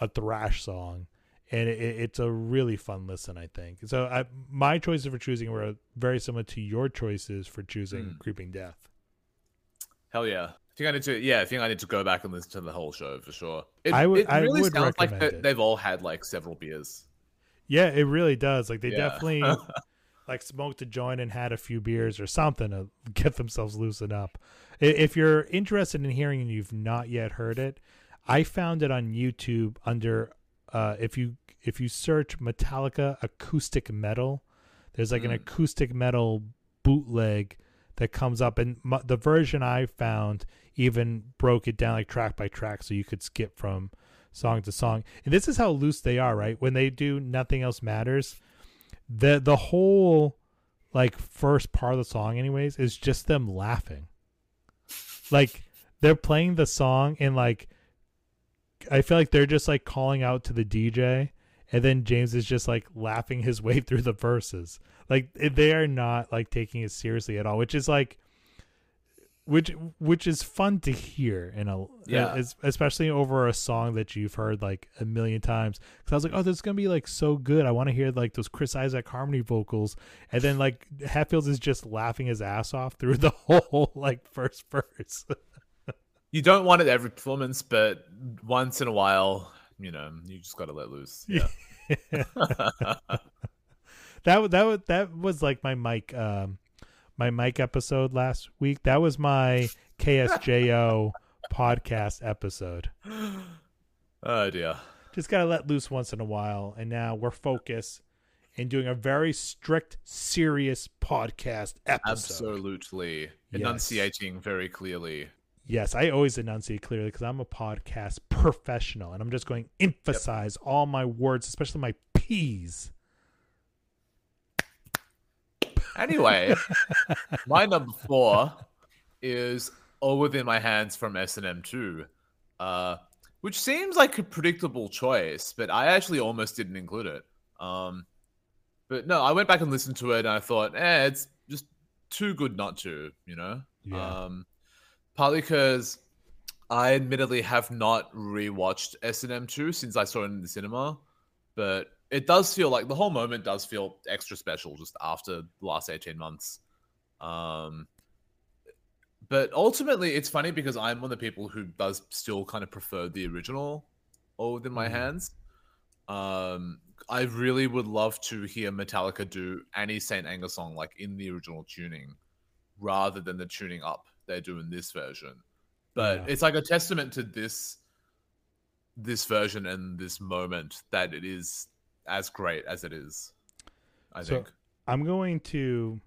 a thrash song and it, it's a really fun listen i think so I, my choices for choosing were very similar to your choices for choosing
Mm.
creeping death
Hell yeah. I think I need to. Yeah, I think I need to go back and listen to the whole show for sure. It,
I would-
It
I
really
would
sounds like
recommend
that
it.
they've all had like several beers.
yeah it really does like they
Yeah.
definitely like smoked a joint and had a few beers or something to get themselves loosened up if you're interested in hearing and you've not yet heard it i found it on youtube under uh if you if you search metallica acoustic metal there's like an
Mm.
acoustic metal bootleg that comes up. And m- the version i found even broke it down like track by track so you could skip from song to song. And this is how loose they are right? When they do nothing else matters the the whole like first part of the song anyways is just them laughing. Like they're playing the song and like i feel like they're just like calling out to the dj and then james is just like laughing his way through the verses. Like eh, they are not like taking it seriously at all which is like which which is fun to hear in a
eh,
Yeah. especially over a song that you've heard like a million times. Because i was like oh this is gonna be like so good. I want to hear like those chris isaak harmony vocals. And then like hetfields is just laughing his ass off through the whole like first verse
You don't want it every performance, but once in a while, you know, you just got to let loose. Yeah.
that that was that was like my mic um my mic episode last week that was my ksjo podcast episode
oh dear.
just gotta let loose once in a while and now we're focused in doing a very strict serious podcast episode
Absolutely.
Yes.
Enunciating very clearly.
Yes i always enunciate clearly because i'm a podcast professional and i'm just going to emphasize all my words especially my p's
Anyway, my number four is All Within My Hands from S&M2, uh, which seems like a predictable choice, but I actually almost didn't include it. Um, but no, I went back and listened to it, and I thought, eh, it's just too good not to, you know?
Yeah.
Um, partly because I admittedly have not rewatched S&M2 since I saw it in the cinema, but it does feel like the whole moment does feel extra special just after the last 18 months. Um, but ultimately, it's funny because I'm one of the people who does still kind of prefer the original All Within My
Mhm.
Hands. Um, I really would love to hear Metallica do any Saint Anger song like in the original tuning rather than the tuning up they do in this version. But
Yeah.
it's like a testament to this this version and this moment that it is as great as it is. I
So-
think.
I'm going to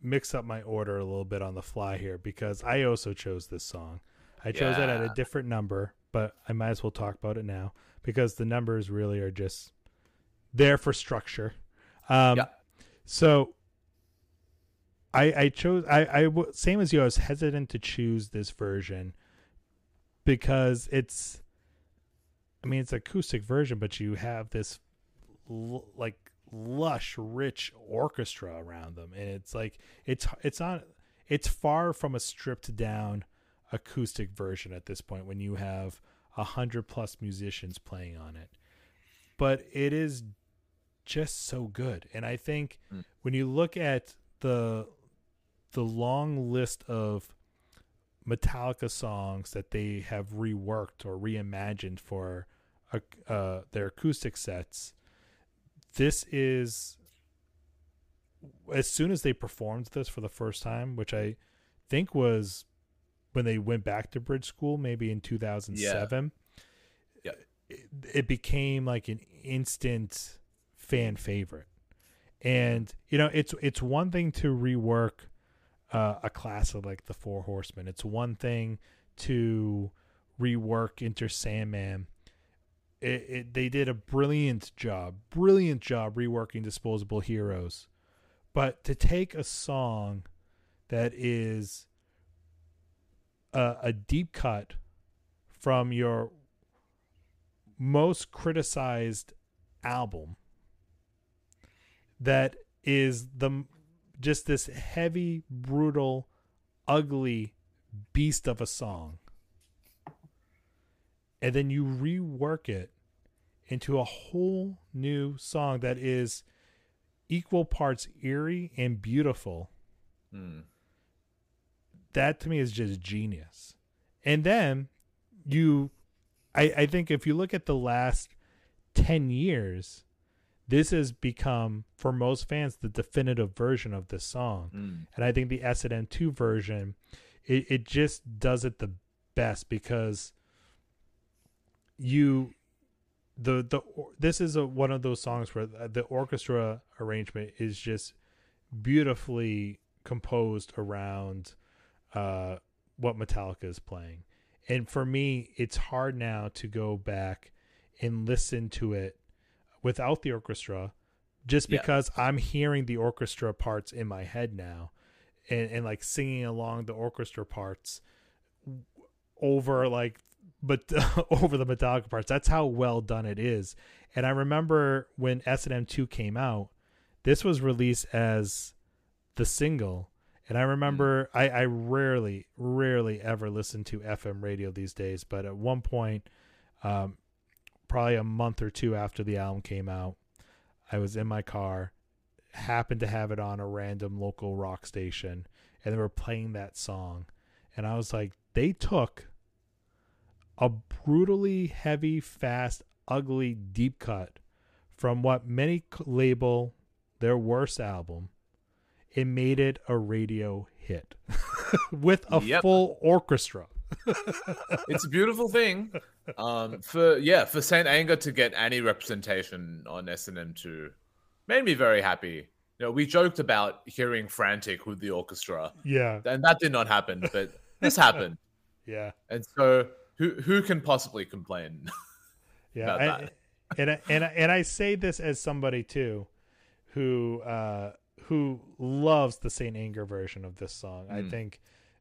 mix up my order a little bit on the fly here because I also chose this song. I chose it at a different number, but I might as well talk about it now because the numbers really are just there for structure. Um,
Yeah.
So I I chose I I w- same as you. I was hesitant to choose this version because it's. I mean, it's acoustic version, but you have this l- like lush, rich orchestra around them, and it's like it's it's not it's far from a stripped down acoustic version at this point when you have a hundred plus musicians playing on it. But it is just so good, and I think
Mm.
when you look at the the long list of Metallica songs that they have reworked or reimagined for uh, uh, their acoustic sets. This is as soon as they performed this for the first time, which I think was when they went back to bridge school, maybe in 2007.
Yeah.
It, it became like an instant fan favorite. And you know, it's it's one thing to rework uh, a classic like the Four Horsemen. It's one thing to rework Enter Sandman. It, it, they did a brilliant job, brilliant job reworking Disposable Heroes. But to take a song that is a, a deep cut from your most criticized album that is the just this heavy, brutal, ugly beast of a song and then you rework it into a whole new song that is equal parts eerie and beautiful.
Hmm.
That to me is just genius. And then you I, I think if you look at the last 10 years, this has become, for most fans, the definitive version of this song.
Hmm.
And I think the S&M2 version, it, it just does it the best because you the the this is a, one of those songs where the orchestra arrangement is just beautifully composed around uh what Metallica is playing. And for me, it's hard now to go back and listen to it without the orchestra just
Yeah.
because I'm hearing the orchestra parts in my head now and, and like singing along the orchestra parts over like but over the Metallica parts. That's how well done it is. And I remember when S&M 2 came out, this was released as the single. And I remember I, I rarely, rarely ever listen to FM radio these days, but at one point, um, probably a month or two after the album came out, I was in my car, happened to have it on a random local rock station, and they were playing that song. And I was like, they took a brutally heavy, fast, ugly deep cut from what many label their worst album and made it a radio hit with a
Yep.
full orchestra.
It's a beautiful thing. Um, for yeah, for Saint Anger to get any representation on S&M two made me very happy. You know, we joked about hearing Frantic with the orchestra,
Yeah,
and that did not happen, but this happened,
yeah,
and so who who can possibly complain?
yeah.
About
I-
that.
and I, and I, and I say this as somebody too, who uh, who loves the Saint Anger version of this song. I
Mm.
think,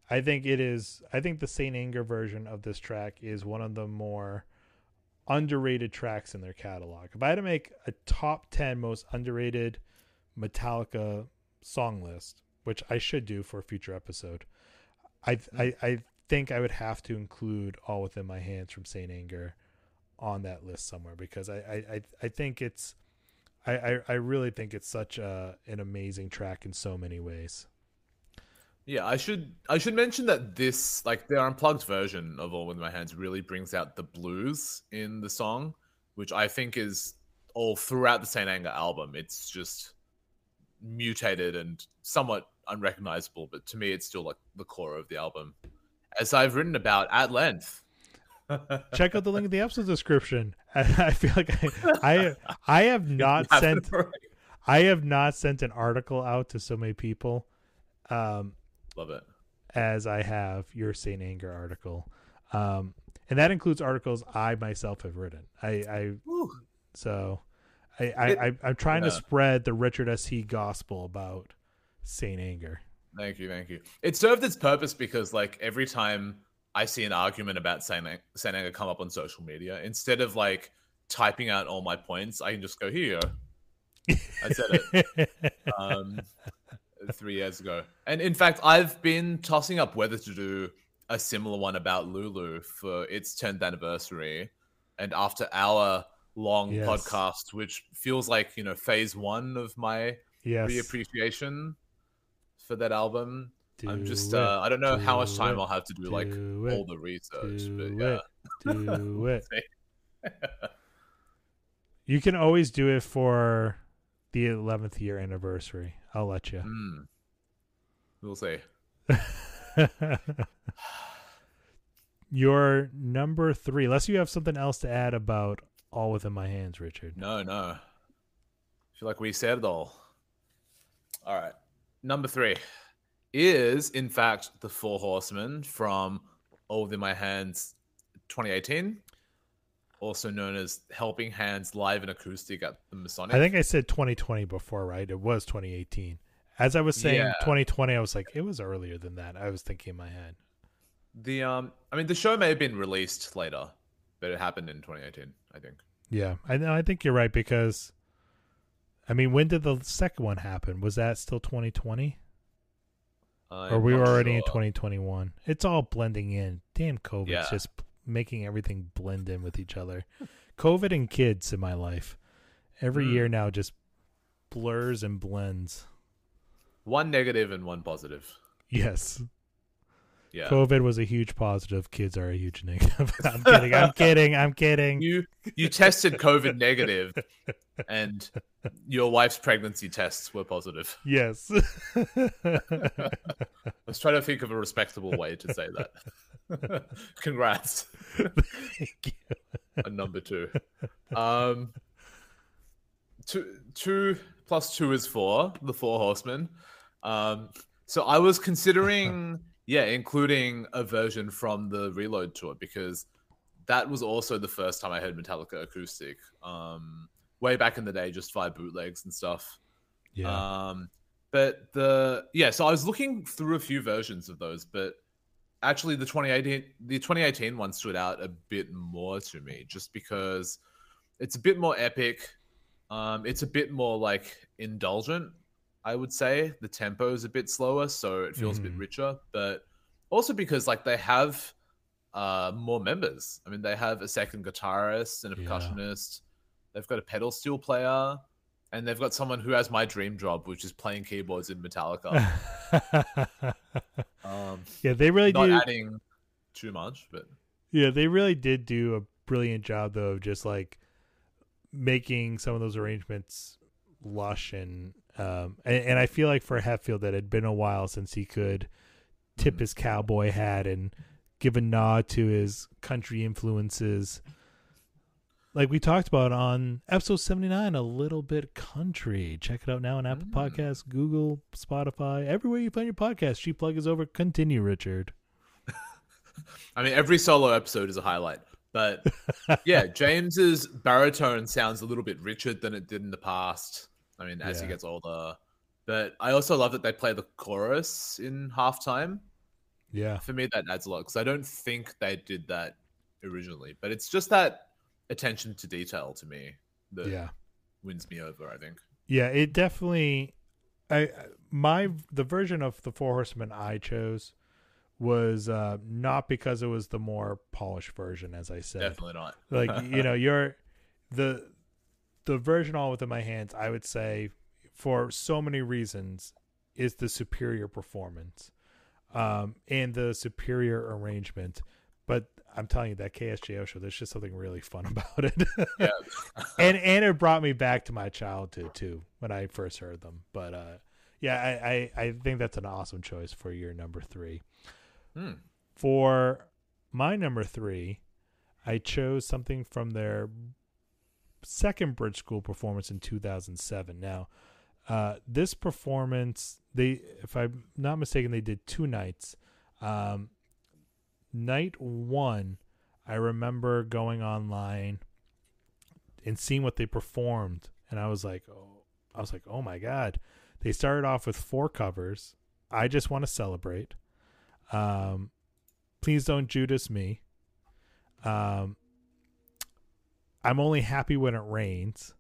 I think it is. I think the Saint Anger version of this track is one of the more underrated tracks in their catalog. If I had to make a top ten most underrated Metallica song list, which I should do for a future episode, I I, I think I would have to include "All Within My Hands" from Saint Anger on that list somewhere because I I, I, think it's I, I really think it's such a an amazing track in so many ways.
Yeah, I should I should mention that this like their unplugged version of All with My Hands really brings out the blues in the song, which I think is all throughout the Saint Anger album. It's just mutated and somewhat unrecognizable, but to me it's still like the core of the album. As I've written about at length.
Check out the link in the episode description. I, I feel like I, I I have not sent I have not sent an article out to so many people um,
Love it.
as I have your Saint Anger article, um, and that includes articles I myself have written. I, I
Woo.
so I, I, I, I'm trying to spread the Richard S. He gospel about Saint Anger.
Thank you, thank you. It served its purpose because, like, every time I see an argument about Saint Saint Anger come up on social media, instead of like typing out all my points, I can just go here. I said it um, three years ago, and in fact, I've been tossing up whether to do a similar one about Lulu for its 10th anniversary, and after our long
Yes.
podcast, which feels like you know phase one of my
yes,
reappreciation for that album. I'm just
it,
uh, I don't know how much time
it,
I'll have to do like
do
all the research,
do
but yeah.
it, do it. You can always do it for the 11th year anniversary. I'll let you.
Hmm. We'll see.
Your number three, unless you have something else to add about All Within My Hands, Richard.
No, no. I feel like we said it all. All right. Number three is, in fact, the Four Horsemen from All Within My Hands 2018, also known as Helping Hands Live and Acoustic at the Masonic.
I think I said 2020 before, right? It was 2018. As I was saying
Yeah.
2020, I was like, it was earlier than that. I was thinking in my head.
the um, I mean, the show may have been released later, but it happened in 2018, I think.
Yeah, I know. I think you're right because, I mean, when did the second one happen? Was that still 2020, or
I'm
we were already in 2021? It's all blending in. Damn, COVID's
Yeah.
just making everything blend in with each other. COVID and kids in my life. Every
Mm.
year now just blurs and blends.
One negative and one positive.
Yes.
Yeah.
COVID was a huge positive. Kids are a huge negative. I'm kidding. I'm kidding. I'm kidding.
You you tested COVID negative, and your wife's pregnancy tests were positive.
yes.
I was trying to think of a respectable way to say that. Congrats.
Thank you.
a number two. Um, two, two plus two is four. The Four Horsemen. Um, so I was considering, yeah, including a version from the Reload tour because that was also the first time I heard Metallica acoustic. Um, way back in the day, just via bootlegs and stuff.
Yeah.
Um, but the yeah, so I was looking through a few versions of those, but actually the 2018 the 2018 one stood out a bit more to me just because it's a bit more epic. Um, it's a bit more like indulgent, I would say. The tempo is a bit slower, so it feels a bit
Mhm.
richer, but also because like they have uh more members. I mean, they have a second guitarist and a
Yeah.
percussionist. They've got a pedal steel player and they've got someone who has my dream job, which is playing keyboards in Metallica. um,
yeah, they really
not
do.
adding too much, but
Yeah, they really did do a brilliant job though of just like making some of those arrangements lush and um and, and I feel like for Hetfield that had been a while since he could tip
Mhm.
his cowboy hat and give a nod to his country influences. Like we talked about on episode 79, a little bit country. Check it out now on Apple
Mm.
Podcasts, Google, Spotify, everywhere you find your podcast. She plug is over. Continue, Richard.
I mean, every solo episode is a highlight. But yeah, James's baritone sounds a little bit richer than it did in the past. I mean, as he gets older. But I also love that they play the chorus in halftime.
Yeah.
For me, that adds a lot because I don't think they did that originally. But it's just that attention to detail to me that
Yeah.
wins me over. I think.
Yeah, it definitely. I my the version of the Four Horsemen I chose was uh not because it was the more polished version, as I said.
Definitely not.
Like you know, you're the the version all within my hands. I would say for so many reasons is the superior performance, um, and the superior arrangement. But I'm telling you that KSJO show, there's just something really fun about it.
Yeah.
and and it brought me back to my childhood too when I first heard them. But uh, yeah, I, I I think that's an awesome choice for your number three.
Hmm.
For my number three, I chose something from their second Bridge School performance in 2007. Now, uh, this performance, they, if I'm not mistaken, they did two nights. Um, night one, I remember going online and seeing what they performed, and I was like, oh, I was like, oh my god! They started off with four covers. I just want to celebrate. Um, please don't Judas me. Um, I'm only happy when it rains,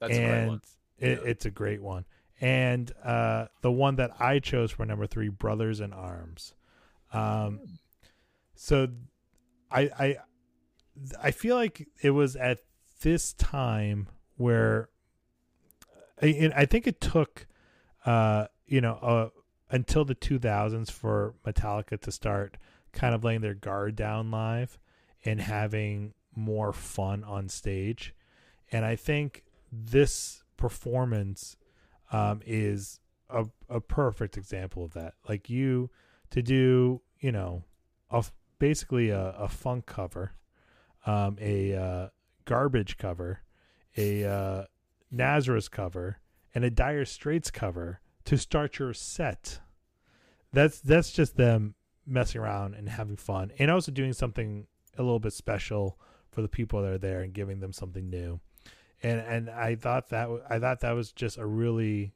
That's a great
and
one.
It,
Yeah.
it's a great one. And uh, the one that I chose for number three, Brothers in Arms. Um, so I I I feel like it was at this time where I, I think it took uh you know uh until the 2000s for Metallica to start kind of laying their guard down live and having more fun on stage. And I think this performance um is a a perfect example of that. Like you to do you know a basically a, a funk cover um a uh garbage cover a uh Nazareth cover and a Dire Straits cover to start your set. That's that's just them messing around and having fun, and also doing something a little bit special for the people that are there and giving them something new. And and I thought that I thought that was just a really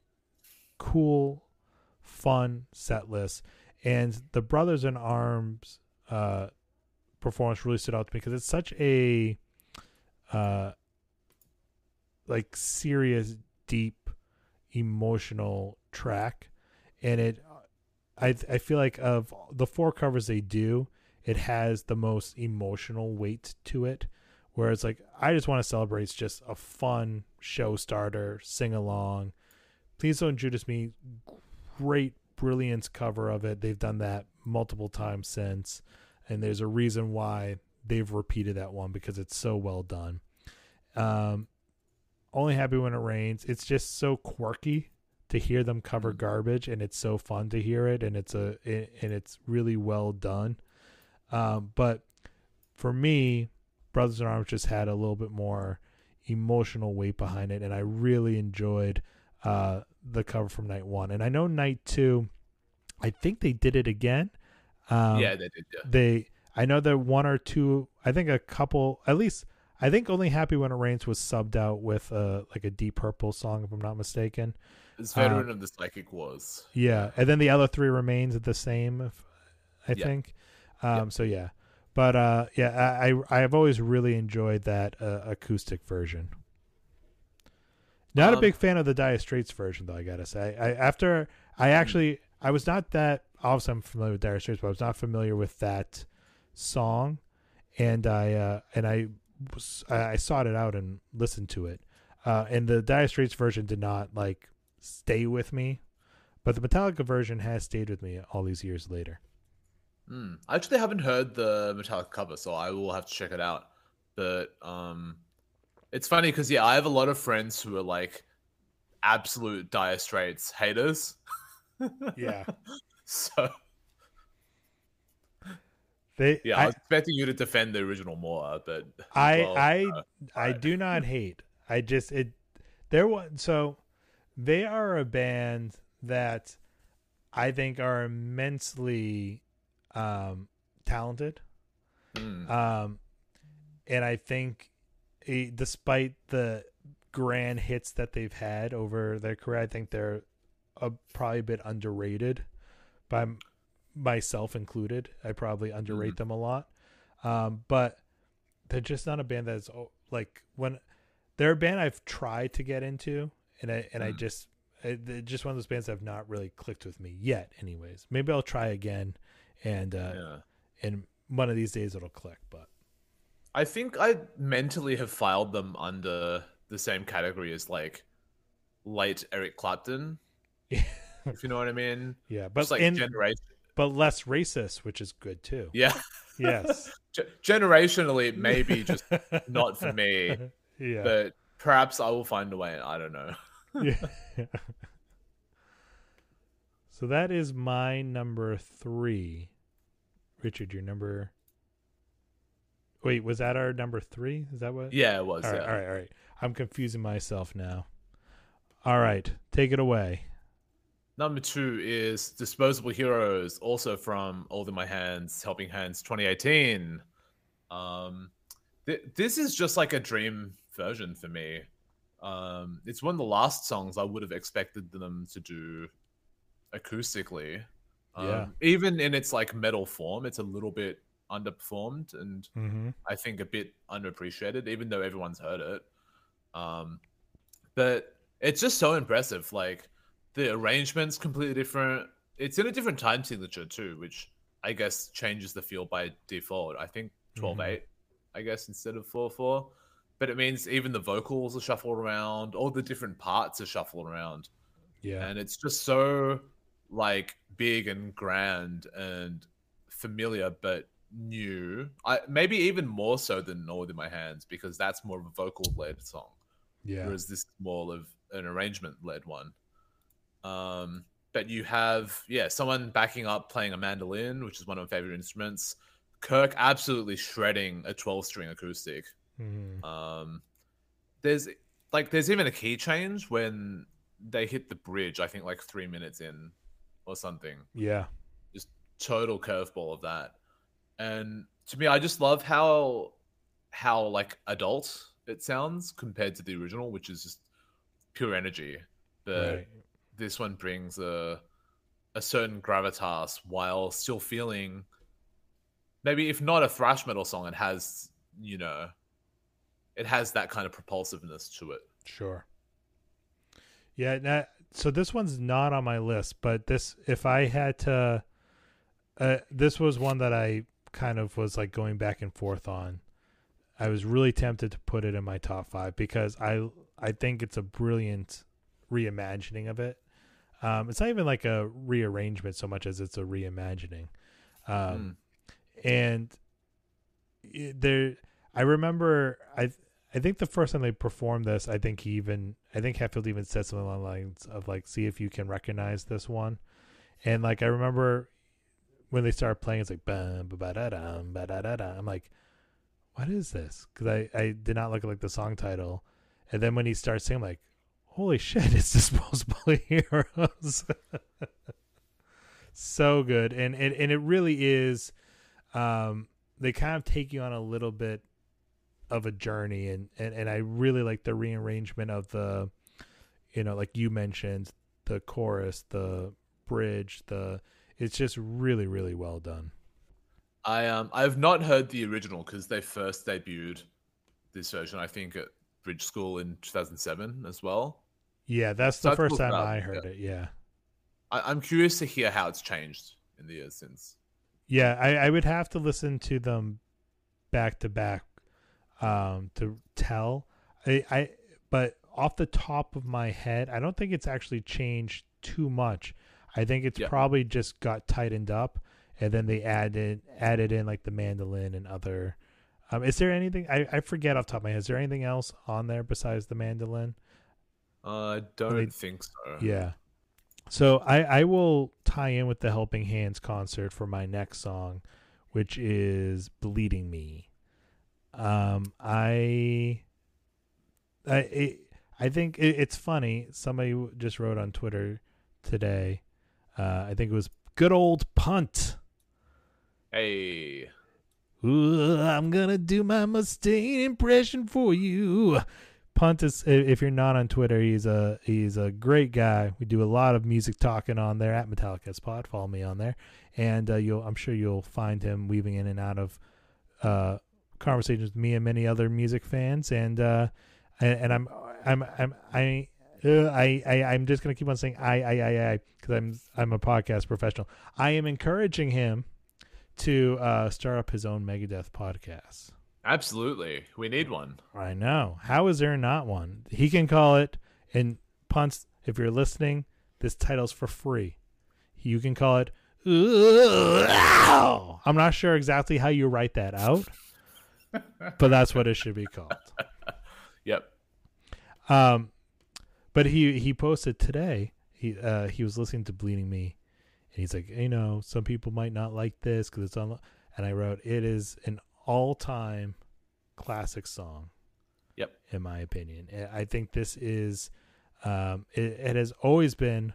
cool, fun set list. And the Brothers in Arms uh, performance really stood out to me because it's such a uh, like serious, deep, emotional track, and it. I I feel like of the four covers they do, it has the most emotional weight to it. Whereas like I just want to celebrate it's just a fun show starter, sing along. Please don't Judas me. Great brilliance cover of it. They've done that multiple times since, and there's a reason why they've repeated that one because it's so well done. Um, only happy when it rains. It's just so quirky to hear them cover garbage, and it's so fun to hear it, and it's a it, and it's really well done. Um, but for me, Brothers in Arms just had a little bit more emotional weight behind it, and I really enjoyed uh, the cover from night one. And I know night two, I think they did it again. Um,
yeah, they did. Yeah.
they I know that one or two I think a couple at least I think only Happy When It Rains was subbed out with uh like a Deep Purple song if I'm not mistaken.
It's veteran of the psychic wars.
Yeah, and then the other three remains at the same I
Yeah.
think. Um so yeah. But uh yeah, I I I've always really enjoyed that uh, acoustic version. Not a
Um,
big fan of the Dire Straits version though, I got to say. I after I actually I was not that obviously I'm familiar with Dire Straits, but I was not familiar with that song and I uh and I was, I I sought it out and listened to it. Uh and the Dire Straits version did not like stay with me, but the Metallica version has stayed with me all these years later.
Hmm. I actually haven't heard the Metallica cover, so I will have to check it out. But um, it's funny because yeah, I have a lot of friends who are like absolute Dire Straits haters.
Yeah.
so
They
yeah, I,
I
was expecting you to defend the original more, but
I
well,
I
uh,
I do not hate. I just it there was so they are a band that I think are immensely um talented.
hmm.
Um and I think eh, despite the grand hits that they've had over their career, I think they're a, probably a bit underrated by myself included. I probably underrate them a lot. Um, but they're just not a band that's oh, like when they're a band I've tried to get into, and I and I
Mm.
just I, they're just one of those bands that have not really clicked with me yet. Anyways, maybe I'll try again, and uh,
yeah.
and one of these days it'll click. But
I think I mentally have filed them under the same category as like light Eric Clapton, if you know what I mean.
yeah, but
Just like
and,
generation.
but less racist, which is good too.
Yeah,
Yes,
Ge- generationally, maybe just not for me,
yeah.
but perhaps I will find a way. I don't know.
yeah. so that is my number three. Richard, your number. Wait, was that our number three? Is that what?
Yeah, it was.
All right,
yeah.
all right, all right. I'm confusing myself now. All right, take it away.
Number two is Disposable Heroes, also from All in My Hands, Helping Hands 2018. Um, th- this is just like a dream version for me. Um, it's one of the last songs I would have expected them to do acoustically. Um,
Yeah.
Even in its like metal form, it's a little bit underperformed and
Mm-hmm.
I think a bit underappreciated, even though everyone's heard it. Um, but it's just so impressive. Like the arrangement's completely different. It's in a different time signature too, which I guess changes the feel by default. I think 12 mm-hmm. 8, I guess, instead of 4 4. But it means even the vocals are shuffled around, all the different parts are shuffled around
Yeah.
and it's just so like big and grand and familiar but new i maybe even more so than all in my hands because that's more of a vocal led song
yeah.
whereas this is more of an arrangement led one um but you have yeah someone backing up playing a mandolin which is one of my favorite instruments kirk absolutely shredding a 12 string acoustic
Mhm.
um, there's like there's even a key change when they hit the bridge. I think like three minutes in or something.
Yeah.
Just total curveball of that. And to me, I just love how how like adult it sounds compared to the original, which is just pure energy. But
Right.
This one brings a a certain gravitas while still feeling maybe if not a thrash metal song, it has you know it has that kind of propulsiveness to it.
Sure. Yeah. So this one's not on my list, but this, if I had to, uh, this was one that I kind of was like going back and forth on. I was really tempted to put it in my top five because I I think it's a brilliant reimagining of it. Um, it's not even like a rearrangement so much as it's a reimagining. Um,
Mm.
and it- there I remember I I think the first time they performed this, I think he even I think Hetfield even said something along the lines of like, see if you can recognize this one. And like I remember when they started playing, it's like bum ba da dum ba da da da. I'm like, what is this? Because I I did not look at like the song title, and then when he starts singing, I'm like, holy shit, it's Disposable Heroes. so good, and and and it really is. Um, they kind of take you on a little bit of a journey, and and and I really like the rearrangement of the, you know, like you mentioned, the chorus, the bridge, the it's just really really well done.
I um I have not heard the original because they first debuted this version, I think, at Bridge School in 2007 as well.
Yeah, that's the
I've
first time I heard it. Yeah.
I, I'm curious to hear how it's changed in the years since.
Yeah, I, I would have to listen to them back to back um to tell. I, I but off the top of my head, I don't think it's actually changed too much. I think it's
Yeah.
probably just got tightened up and then they added added in like the mandolin and other um is there anything I, I forget off the top of my head, is there anything else on there besides the mandolin?
Uh, I don't
they-
think so.
Yeah. So I I will tie in with the Helping Hands concert for my next song, which is Bleeding Me. Um I I it, I think it, it's funny. Somebody just wrote on Twitter today. Uh I think it was good old punt.
Hey,
Ooh, I'm gonna do my Mustaine impression for you. Punt is if you're not on Twitter, he's a he's a great guy. We do a lot of music talking on there at Metallica Spot. Follow me on there, and uh, you'll I'm sure you'll find him weaving in and out of uh, conversations with me and many other music fans. And uh, and, and I'm I'm I'm I. Uh, I, I I'm just gonna keep on saying I I I I because I'm I'm a podcast professional. I am encouraging him to uh, start up his own Megadeth podcast.
Absolutely. We need one.
I know. How is there not one? He can call it and punts. If you're listening, this title's for free. You can call it. Ow." I'm not sure exactly how you write that out, but that's what it should be called.
Yep.
Um, but he he posted today. He uh he was listening to Bleeding Me, and he's like, you know, some people might not like this because it's on. And I wrote, it is an all time classic song.
Yep.
In my opinion, I- think this is, um, it, it has always been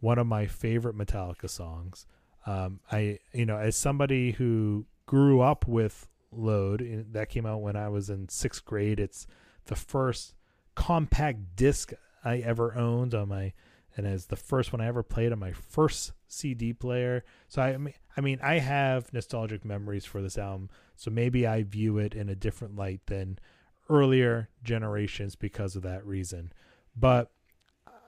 one of my favorite Metallica songs. Um, I you know as somebody who grew up with Load that came out when I was in sixth grade. It's the first compact disc I ever owned on my, and as the first one I ever played on my first CD player. So I mean, I mean, I have nostalgic memories for this album. So maybe I view it in a different light than earlier generations because of that reason. But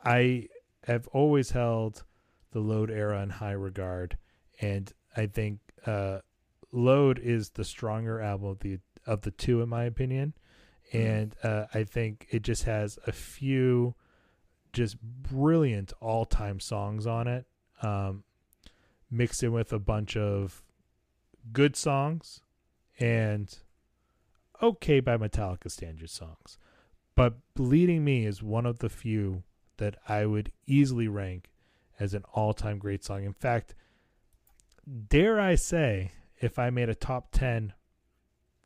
I have always held the Load era in high regard, and I think uh, Load is the stronger album of the of the two, in my opinion. And uh, I think it just has a few just brilliant all time songs on it, um, mixed in with a bunch of good songs and okay by Metallica standard songs. But Bleeding Me is one of the few that I would easily rank as an all time great song. In fact, dare I say, if I made a top 10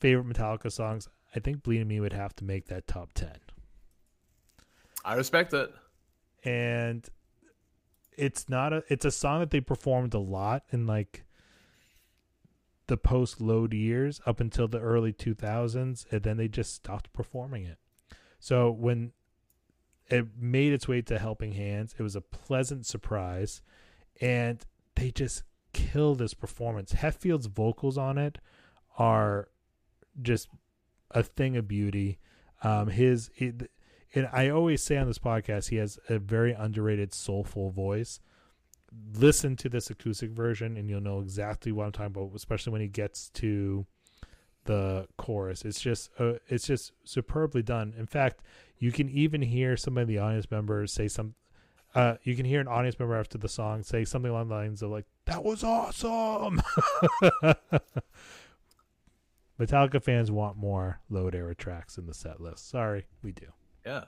favorite Metallica songs, I think Bleeding Me would have to make that top 10.
I respect it.
And it's not a it's a song that they performed a lot in like the post load years up until the early 2000s and then they just stopped performing it. So when it made its way to Helping Hands, it was a pleasant surprise and they just kill this performance. Hetfield's vocals on it are just a thing of beauty. Um, his, it, and I always say on this podcast, he has a very underrated soulful voice. listen to this acoustic version and you'll know exactly what I'm talking about, especially when he gets to the chorus. It's just uh, it's just superbly done. In fact, you can even hear some of the audience members say some uh, you can hear an audience member after the song say something along the lines of like that was awesome. Metallica fans want more load era tracks in the set list. Sorry, we do.
Yeah.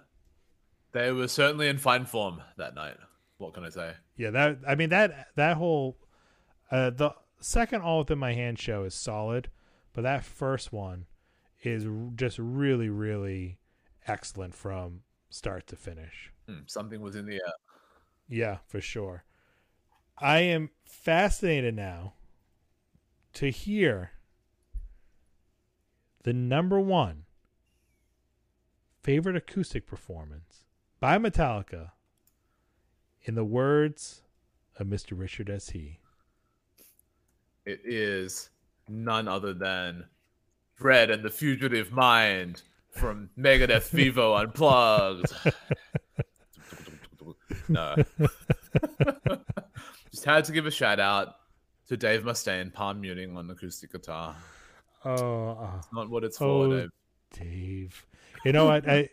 They were certainly in fine form that night. What can I say?
Yeah, that I mean that that whole uh the second all within my hand show is solid, but that first one is just really really excellent from start to finish.
Hmm, something was in the air.
Yeah, for sure. I am fascinated now to hear the number one favorite acoustic performance by Metallica in the words of Mr. Richard S. He.
It is none other than Dread and the Fugitive Mind from Megadeth Vivo Unplugged. no. Just had to give a shout out to Dave Mustaine, palm muting on acoustic guitar.
Oh,
It's not what it's oh, for,
Oh,
Dave.
Dave. You know what? I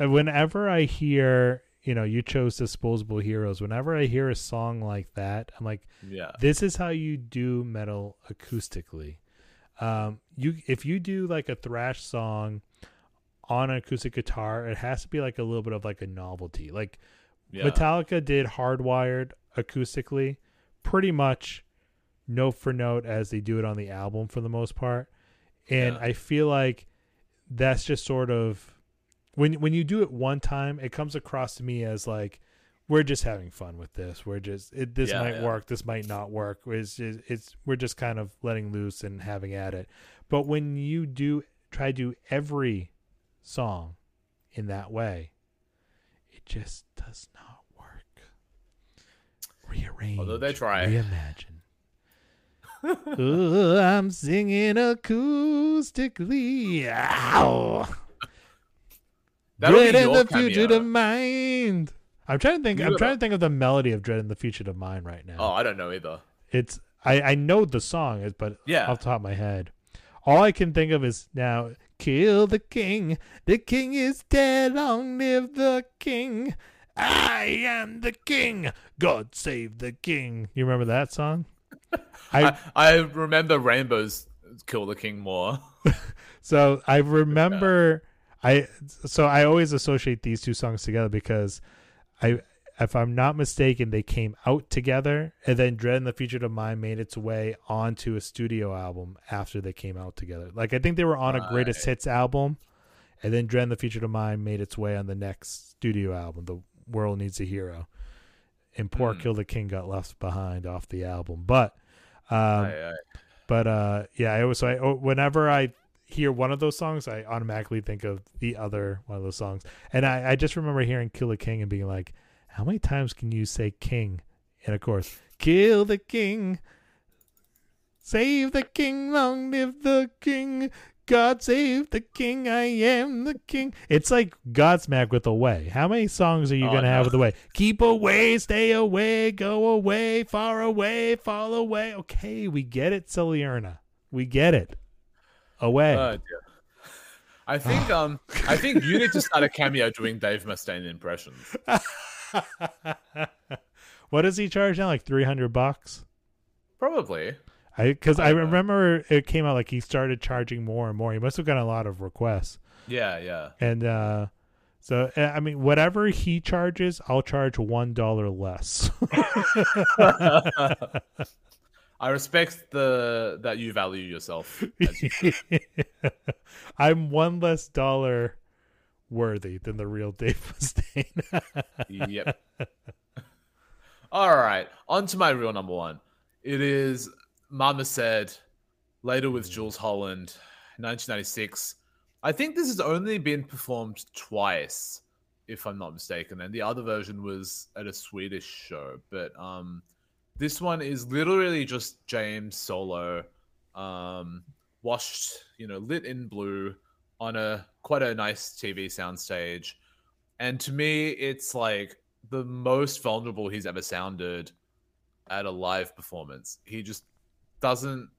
whenever I hear, you know, you chose Disposable Heroes. Whenever I hear a song like that, I'm like,
Yeah.
this is how you do metal acoustically. Um, you if you do like a thrash song on an acoustic guitar, it has to be like a little bit of like a novelty. Like
Yeah.
Metallica did Hardwired acoustically, pretty much note for note as they do it on the album for the most part. And
Yeah.
I feel like that's just sort of when when you do it one time, it comes across to me as like we're just having fun with this. We're just it, this
Yeah,
might
yeah.
work, this might not work. It's just, it's we're just kind of letting loose and having at it. But when you do try to do every song in that way, it just does not work. Rearrange.
Although they try.
Reimagine. Ooh, I'm singing acoustically. Ow.
That'll
Dread in the fugitive mind. I'm trying to think.
You
I'm trying uh, to think of the melody of Dread in the fugitive mind right now.
Oh, I don't know either.
It's I I know the song is, but
Yeah.
off the top of my head, all I can think of is now kill the king. The king is dead. Long live the king. I am the king. God save the king. You remember that song? I
I, remember Rainbows Kill the King more.
So I remember I so I always associate these two songs together because I if I'm not mistaken they came out together and then Dread and the of Mind made its way onto a studio album after they came out together. Like I think they were on a greatest
Right.
hits album and then Dread and the of Mind made its way on the next studio album, The World Needs a Hero. And poor
Hmm.
Kill the King got left behind off the album. But um
Aye, aye.
but uh yeah i was so I, oh, whenever i hear one of those songs i automatically think of the other one of those songs and i, I just remember hearing kill the king and being like how many times can you say king and of course kill the king save the king long live the king god save the king i am the king it's like godsmack with away how many songs are you
Oh,
gonna have
no.
with away keep away stay away go away far away fall away okay we get it Cilierna. we get it away
Oh. I think um I think you need to start a cameo doing Dave Mustaine impressions.
what does he charge now like 300 bucks
Probably.
I because I
I
remember it came out like he started charging more and more. He must have gotten a lot of requests,
Yeah, yeah.
and uh so uh, I mean, whatever he charges, I'll charge one dollar less.
I respect the that you value yourself. as you-
I'm one less dollar worthy than the real Dave Mustaine.
yep. All right, on to my real number one. It is Mama Said, later with Jools Holland, 1996. I think this has only been performed twice, if I'm not mistaken, and the other version was at a Swedish show. But um, this one is literally just James solo, um, washed, you know, lit in blue on a quite a nice TV soundstage. And to me, it's like the most vulnerable he's ever sounded at a live performance. He just doesn't.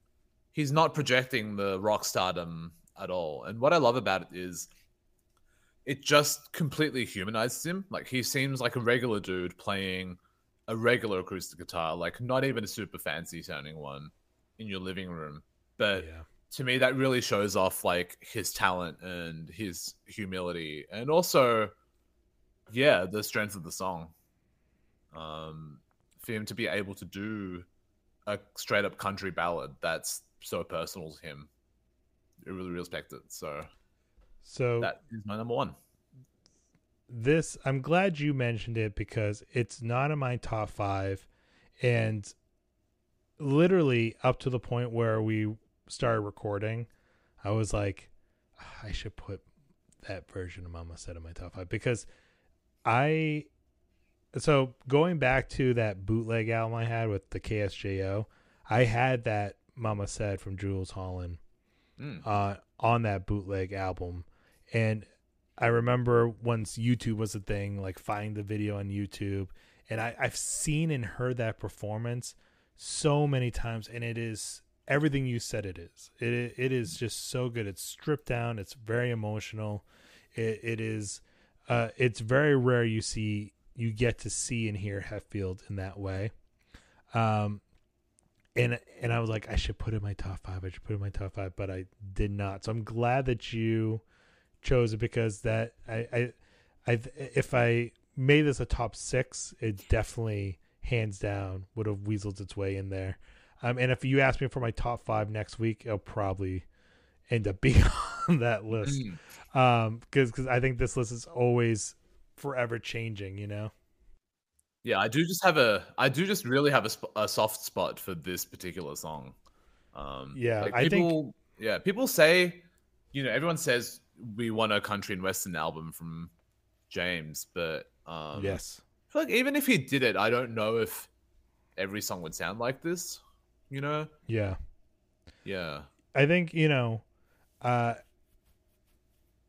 He's not projecting the rock stardom at all. And what I love about it is, it just completely humanizes him. Like he seems like a regular dude playing a regular acoustic guitar, like not even a super fancy sounding one in your living room. But
Yeah.
to me, that really shows off like his talent and his humility, and also, yeah, the strength of the song. Um, for him to be able to do a straight up country ballad that's so personal to him, I really respect it. So
So
that is my number one.
this I'm glad you mentioned it because it's not in my top five and literally up to the point where we started recording, I was like, "Ah, I should put that version of Mama Said in my top five because I so going back to that bootleg album I had with the KSJO, I had that Mama Said from Jools Holland
Mm.
uh, on that bootleg album. And I remember once YouTube was a thing, like find the video on YouTube. And I, I've seen and heard that performance so many times, and it is everything you said it is. It it is just so good. It's stripped down. It's very emotional. It it is. Uh, it's very rare you see you get to see and hear Hetfield in that way. Um, and and I was like, I should put in my top five. I should put in my top five, but I did not. So I'm glad that you chose it because that I I, I if I made this a top six, it definitely hands down would have weaseled its way in there. Um, and if you ask me for my top five next week, it'll probably end up being on that list.
Mm.
Um, because because I think this list is always forever changing. You know.
Yeah, I do just have a, I do just really have a, sp- a soft spot for this particular song. Um,
Yeah,
like
I think-
people, yeah, people say, you know, everyone says we want a country and western album from James, but um,
yes.
I feel like even if he did it, I don't know if every song would sound like this. You know?
Yeah.
Yeah.
I think you know, uh,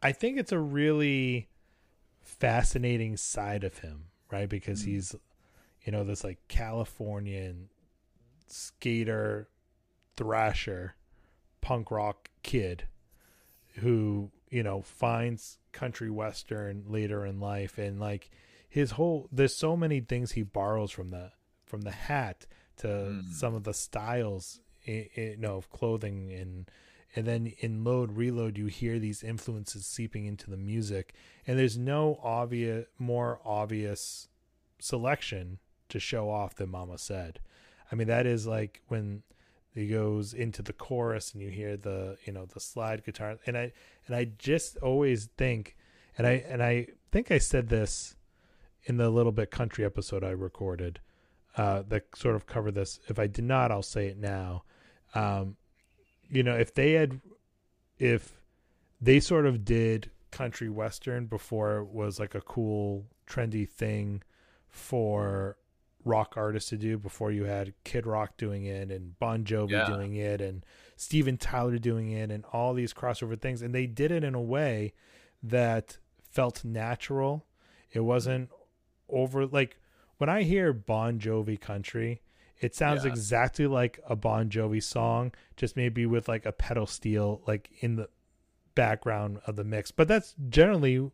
I think it's a really fascinating side of him, right? Because
Mm.
he's, you know, this like Californian skater, thrasher, punk rock kid who you know finds country western later in life, and like his whole there's so many things he borrows from the from the hat to
Mm.
some of the styles you know of clothing and and then in load reload you hear these influences seeping into the music. And there's no obvious more obvious selection to show off than mama said. I mean that is like when he goes into the chorus and you hear the you know the slide guitar. And i and i just always think and i and i think i said this in the little bit country episode i recorded uh that sort of covered this. If i did not i'll say it now. Um you know if they had if they sort of did country western before it was like a cool trendy thing for rock artists to do before you had Kid Rock doing it and Bon Jovi
Yeah.
doing it and Steven Tyler doing it and all these crossover things and they did it in a way that felt natural. It wasn't over like when I hear Bon Jovi country, it sounds
Yeah.
exactly like a Bon Jovi song, just maybe with like a pedal steel like in the background of the mix. But that's generally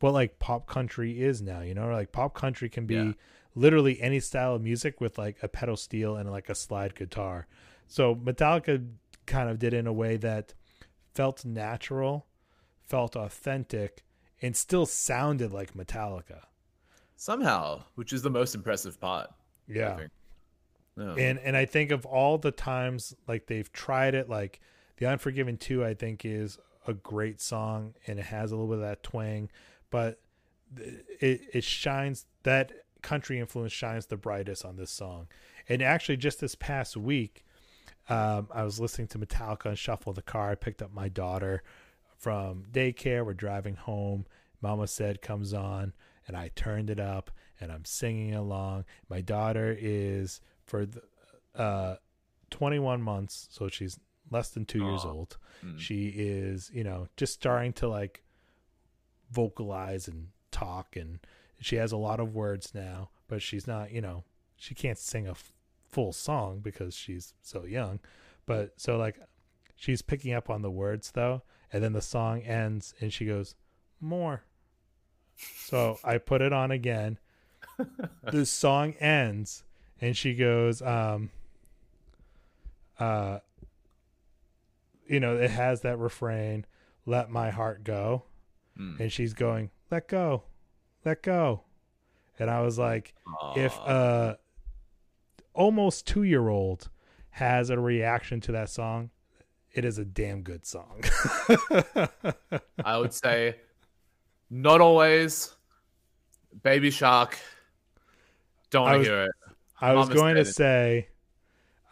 what like pop country is now, you know? Like pop country can be
Yeah.
literally any style of music with like a pedal steel and like a slide guitar. So Metallica kind of did it in a way that felt natural, felt authentic, and still sounded like Metallica.
Somehow, which is the most impressive part. I
Yeah. And and I think of all the times like they've tried it, like the Unforgiven two, I think is a great song and it has a little bit of that twang, but it it shines that country influence shines the brightest on this song. And actually, just this past week, um, I was listening to Metallica and shuffle the car. I picked up my daughter from daycare. We're driving home. Mama said comes on, and I turned it up and I'm singing along. My daughter is for the, uh 21 months, so she's less than 2 years old.
Mm.
She is, you know, just starting to like vocalize and talk and she has a lot of words now, but she's not, you know, she can't sing a f- full song because she's so young. But so like she's picking up on the words though, and then the song ends and she goes, More. So I put it on again. the song ends and she goes, um uh you know, it has that refrain, let my heart go.
Mm.
And she's going, Let go. Let go. And I was like, if
Aw.
a almost two year old has a reaction to that song, it is a damn good song.
I would say not always. Baby Shark. Don't
I
want to
was-
hear it.
I was going to say,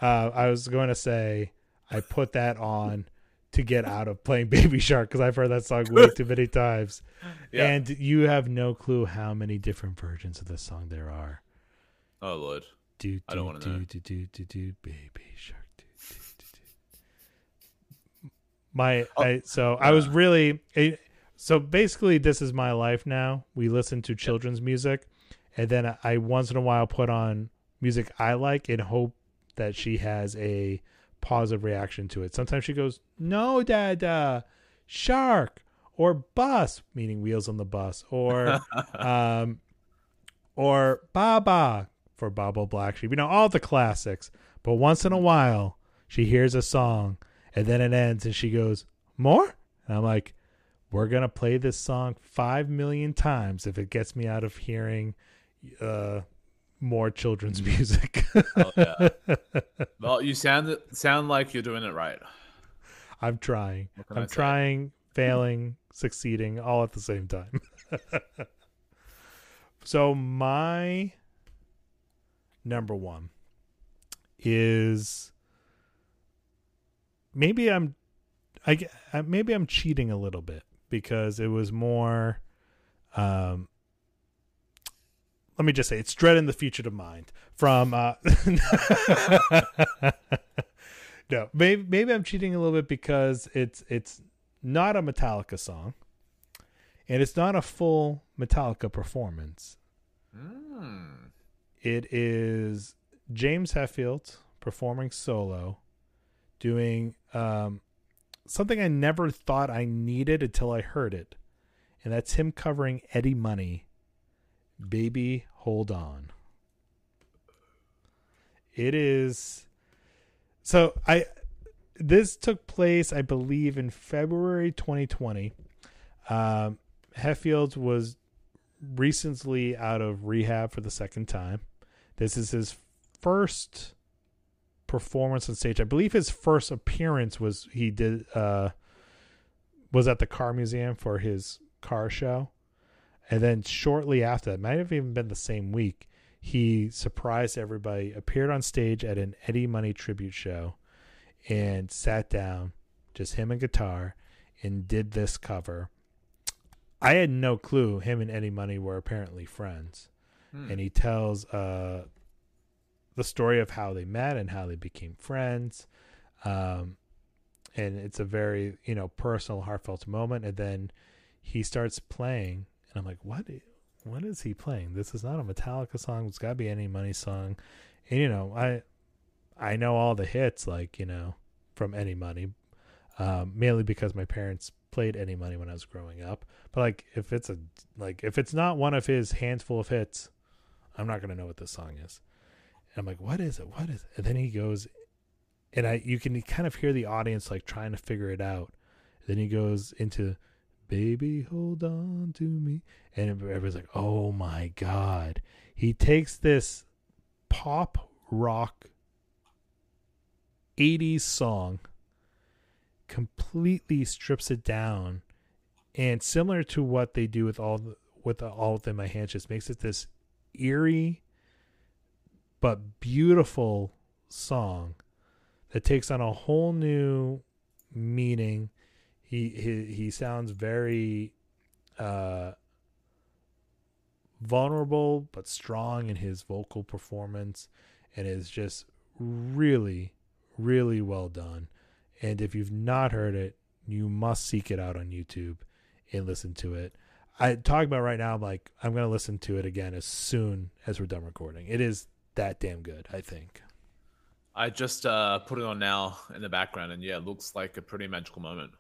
uh, I was going to say, I put that on to get out of playing Baby Shark because I've heard that song way too many times,
Yeah.
and you have no clue how many different versions of this song there are.
oh Lord.
Do
I don't
do
wanna
do
know.
do do do do Baby Shark. Do, do, do, do. My
Oh,
I so I was
uh.
really it, so basically this is my life now. We listen to children's music, and then I, I once in a while put on music I like and hope that she has a positive reaction to it. Sometimes she goes, "No, Dada, shark." Or bus, meaning wheels on the bus, or um, or Baba for Baba Black Sheep. You know, all the classics. But once in a while, she hears a song and then it ends and she goes, More? And I'm like, We're going to play this song five million times if it gets me out of hearing uh, more children's music.
Oh, yeah. well, you sound sound like you're doing it right.
I'm trying. I'm trying, failing, succeeding, all at the same time. so my number one is maybe I'm, I maybe I'm cheating a little bit because it was more. Um, let me just say it's dread in the fugitive mind from uh no maybe maybe i'm cheating a little bit because it's it's not a metallica song and it's not a full metallica performance
Mm.
it is james hetfield performing solo doing um something i never thought i needed until i heard it and that's him covering eddie money baby hold on. It is so i this took place i believe in february 2020 um Hetfield was recently out of rehab for the second time. This is his first performance on stage. I believe his first appearance was he did uh was at the car museum for his car show and then shortly after that, might have even been the same week, he surprised everybody, appeared on stage at an Eddie Money tribute show, and sat down, just him and guitar, and did this cover. I had no clue him and Eddie Money were apparently friends.
Hmm.
And he tells uh, the story of how they met and how they became friends. Um, and it's a very, you know, personal, heartfelt moment. And then he starts playing and I'm like, what? What is he playing? This is not a Metallica song. It's got to be any Money song. And you know, I I know all the hits, like you know, from Eddie Money, um, mainly because my parents played Eddie Money when I was growing up. But like, if it's a like, if it's not one of his handful of hits, I'm not gonna know what this song is. And I'm like, what is it? What is it? And then he goes, and I you can kind of hear the audience like trying to figure it out. Then he goes into baby hold on to me. And everybody's like oh my god. He takes this pop rock 80s song completely strips it down and similar to what they do with all the, with the, all within my hands just makes it this eerie but beautiful song that takes on a whole new meaning he he he sounds very uh vulnerable but strong in his vocal performance and is just really really well done. And if you've not heard it you must seek it out on YouTube and listen to it. I talk about right now I'm like I'm to listen to it again as soon as we're done recording. It is that damn good I think.
I just uh, put it on now in the background, and yeah, it looks like a pretty magical moment.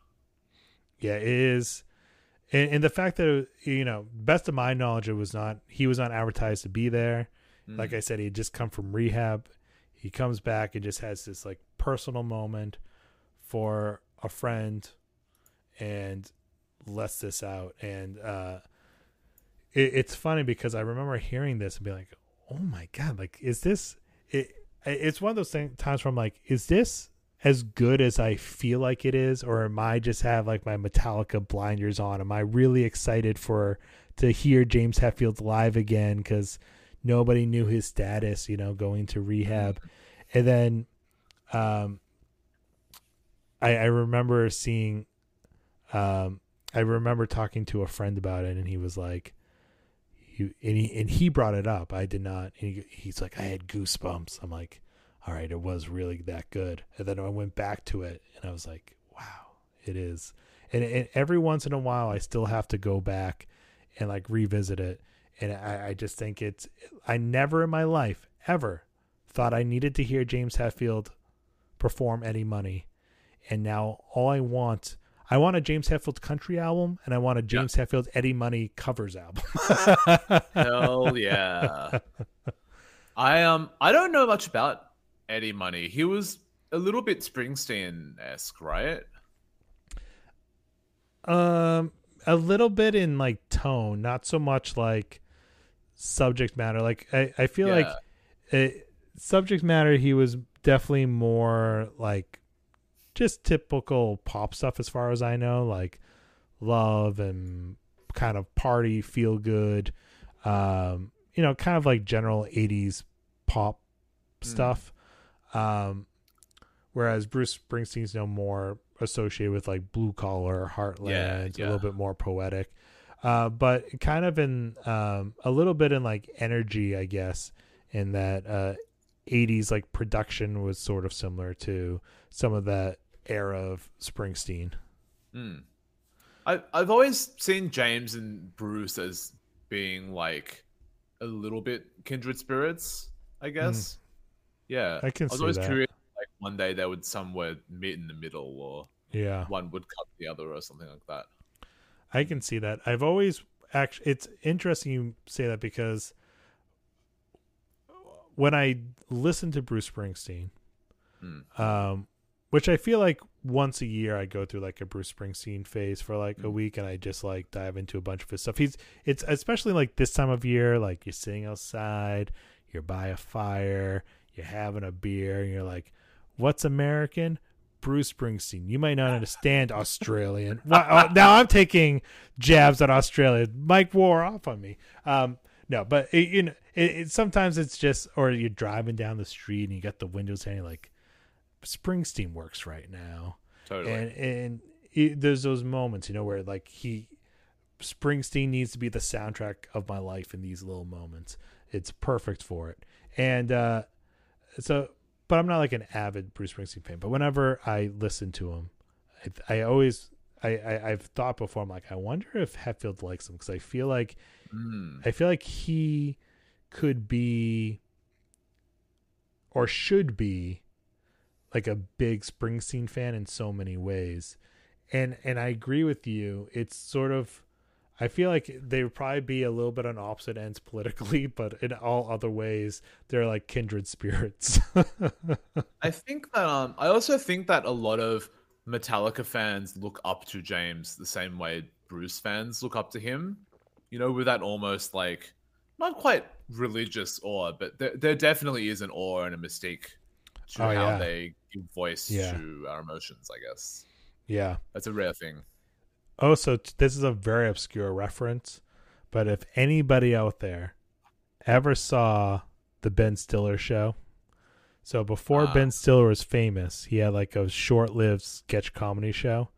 Yeah, it is. And, and the fact that you know, best of my knowledge, it was not. He was not advertised to be there. Mm. Like I said, he had just come from rehab. He comes back and just has this like personal moment for a friend, and lets this out. And uh, it, it's funny because I remember hearing this and being like, "Oh my god! Like, is this it?" it's one of those things, times where I'm like, is this as good as I feel like it is, or am I just have like my Metallica blinders on? Am I really excited for to hear James Hetfield live again because nobody knew his status, you know, going to rehab, and then, um, I I remember seeing, um, I remember talking to a friend about it, and he was like, he and he and he brought it up. I did not. He, he's like, I had goosebumps. I'm like, all right, it was really that good. And then I went back to it, and I was like, wow, it is. And, and every once in a while, I still have to go back and like revisit it. And I, I just think it's. I never in my life ever thought I needed to hear James Hetfield perform Eddie Money, and now all I want I want a James Hetfield country album, and I want a James yeah. Hetfield Eddie Money covers album.
Hell yeah! I um I don't know much about Eddie Money. He was a little bit Springsteen esque, right?
Um, a little bit in like tone, not so much like subject matter. Like I, I feel yeah. like it, subject matter. He was definitely more like just typical pop stuff as far as I know, like love and kind of party, feel good, um, you know, kind of like general 80s pop mm. stuff. Um, whereas Bruce Springsteen's no more associated with like blue collar, heartland, yeah, yeah. a little bit more poetic. Uh, but kind of in um, a little bit in like energy, I guess, in that uh, 80s like production was sort of similar to some of that era of Springsteen.
Mm. I, I've always seen James and Bruce as being like a little bit kindred spirits, I hmm. guess. Mm. Yeah,
I can.
I was always that. curious, like one day they would somewhere meet in the middle, or
yeah,
one would cut the other, or something like that.
I can see that. I've always actually. It's interesting you say that because when I listen to Bruce Springsteen, mm. um, which I feel like once a year I go through like a Bruce Springsteen phase for like mm. a week and I just like dive into a bunch of his stuff. He's it's especially like this time of year, like you're sitting outside, you're by a fire, you're having a beer, and you're like, What's American? Bruce Springsteen. You might not understand Australian. well, now I'm taking jabs at Australia. Mike wore off on me. Um, no, but it, you know, it, it, sometimes it's just, or you're driving down the street and you got the windows down, like, Springsteen works right now.
Totally.
And and it, there's those moments, you know, where like he Springsteen needs to be the soundtrack of my life in these little moments. It's perfect for it. And uh so but I'm not like an avid Bruce Springsteen fan, but whenever I listen to him, I, I always I, I have thought before I'm like I wonder if Hetfield likes him because I feel like mm. I feel like he could be or should be like a big Springsteen fan in so many ways. And and I agree with you. It's sort of I feel like they would probably be a little bit on opposite ends politically, but in all other ways, they're like kindred spirits.
I think that um I also think that a lot of Metallica fans look up to James the same way Bruce fans look up to him. You know, with that almost like not quite religious awe, but there, there definitely is an awe and a mystique to oh, how yeah. they give voice yeah. to our emotions, I guess.
Yeah.
That's a rare thing.
Oh, so t- this is a very obscure reference, but if anybody out there ever saw the Ben Stiller show, so before uh, Ben Stiller was famous, he had like a short-lived sketch comedy show,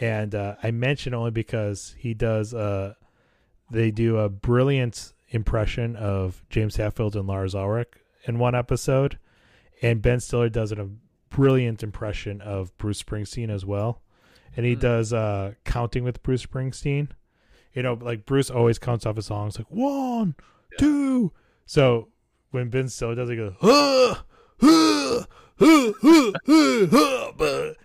and uh, I mention only because he does a, uh, they do a brilliant impression of James Hetfield and Lars Ulrich in one episode, and Ben Stiller does a brilliant impression of Bruce Springsteen as well, and he mm. does uh, counting with Bruce Springsteen. You know, like Bruce always counts off his songs like one, yeah. two. So when Ben Stiller does, it, he goes,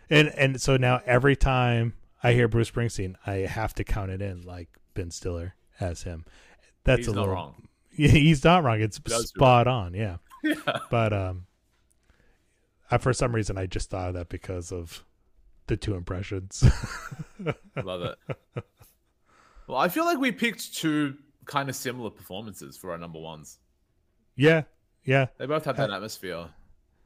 and and so now every time I hear Bruce Springsteen, I have to count it in like Ben Stiller as him. That's
He's
a
not
little
wrong.
Yeah, he's not wrong. It's spot on. Yeah.
Yeah.
But um, I, for some reason, I just thought of that because of the two impressions.
Love it. Well, I feel like we picked two kind of similar performances for our number ones.
yeah, yeah.
They both have that uh, atmosphere.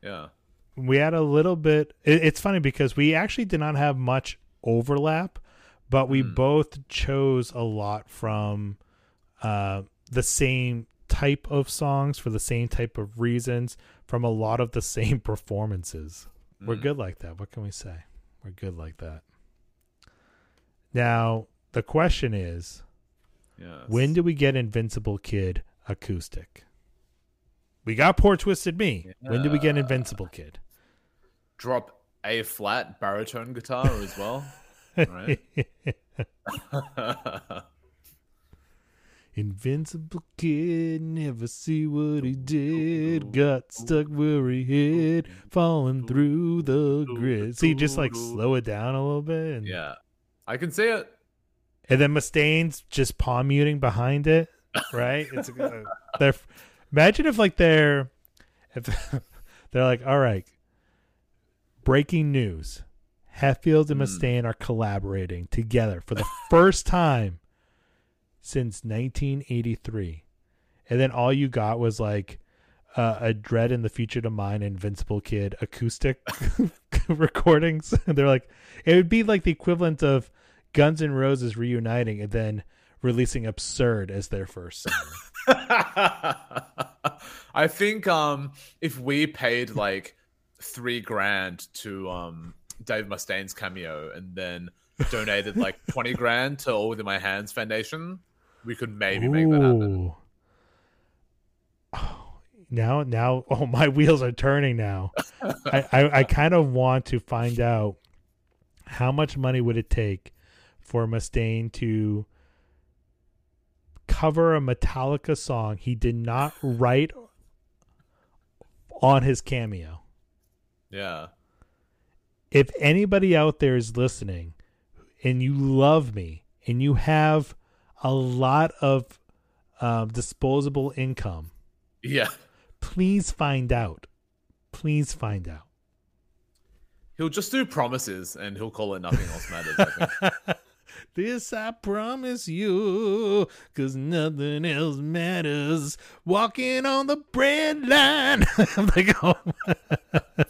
Yeah.
We had a little bit. It, it's funny because we actually did not have much overlap, but we hmm. both chose a lot from uh, the same type of songs for the same type of reasons from a lot of the same performances. We're hmm. good like that. What can we say? We're good like that. Now, the question is
Yeah.
when do we get Invincible Kid acoustic? We got Poor Twisted Me. When do we get Invincible Kid?
drop a flat baritone guitar as well? right.
Invincible kid, never see what he did. Got stuck where he hid, falling through the grid. See, just like slow it down a little bit, and,
yeah. I can see it.
and then Mustaine's just palm muting behind it, right? It's uh, they're imagine if like they're if they're like, all right, breaking news: Hetfield and Mustaine are collaborating together for the first time since 1983, and then all you got was like uh, a Dread in the Fugitive Mind, Invincible Kid acoustic recordings. And they're like, it would be like the equivalent of Guns N' Roses reuniting and then releasing Absurd as their first song.
I think um if we paid like three grand to um Dave Mustaine's cameo and then donated like twenty grand to All Within My Hands Foundation, we could maybe make that happen.
Oh, now, now, oh, my wheels are turning now. I, I, I kind of want to find out how much money would it take for Mustaine to cover a Metallica song he did not write on his cameo.
Yeah.
if anybody out there is listening and you love me and you have a lot of um, disposable income,
Yeah.
please find out. Please find out.
He'll just do promises and he'll call it nothing else matters. I think.
This I promise you, cause nothing else matters. Walking on the bread line. I'm like, oh.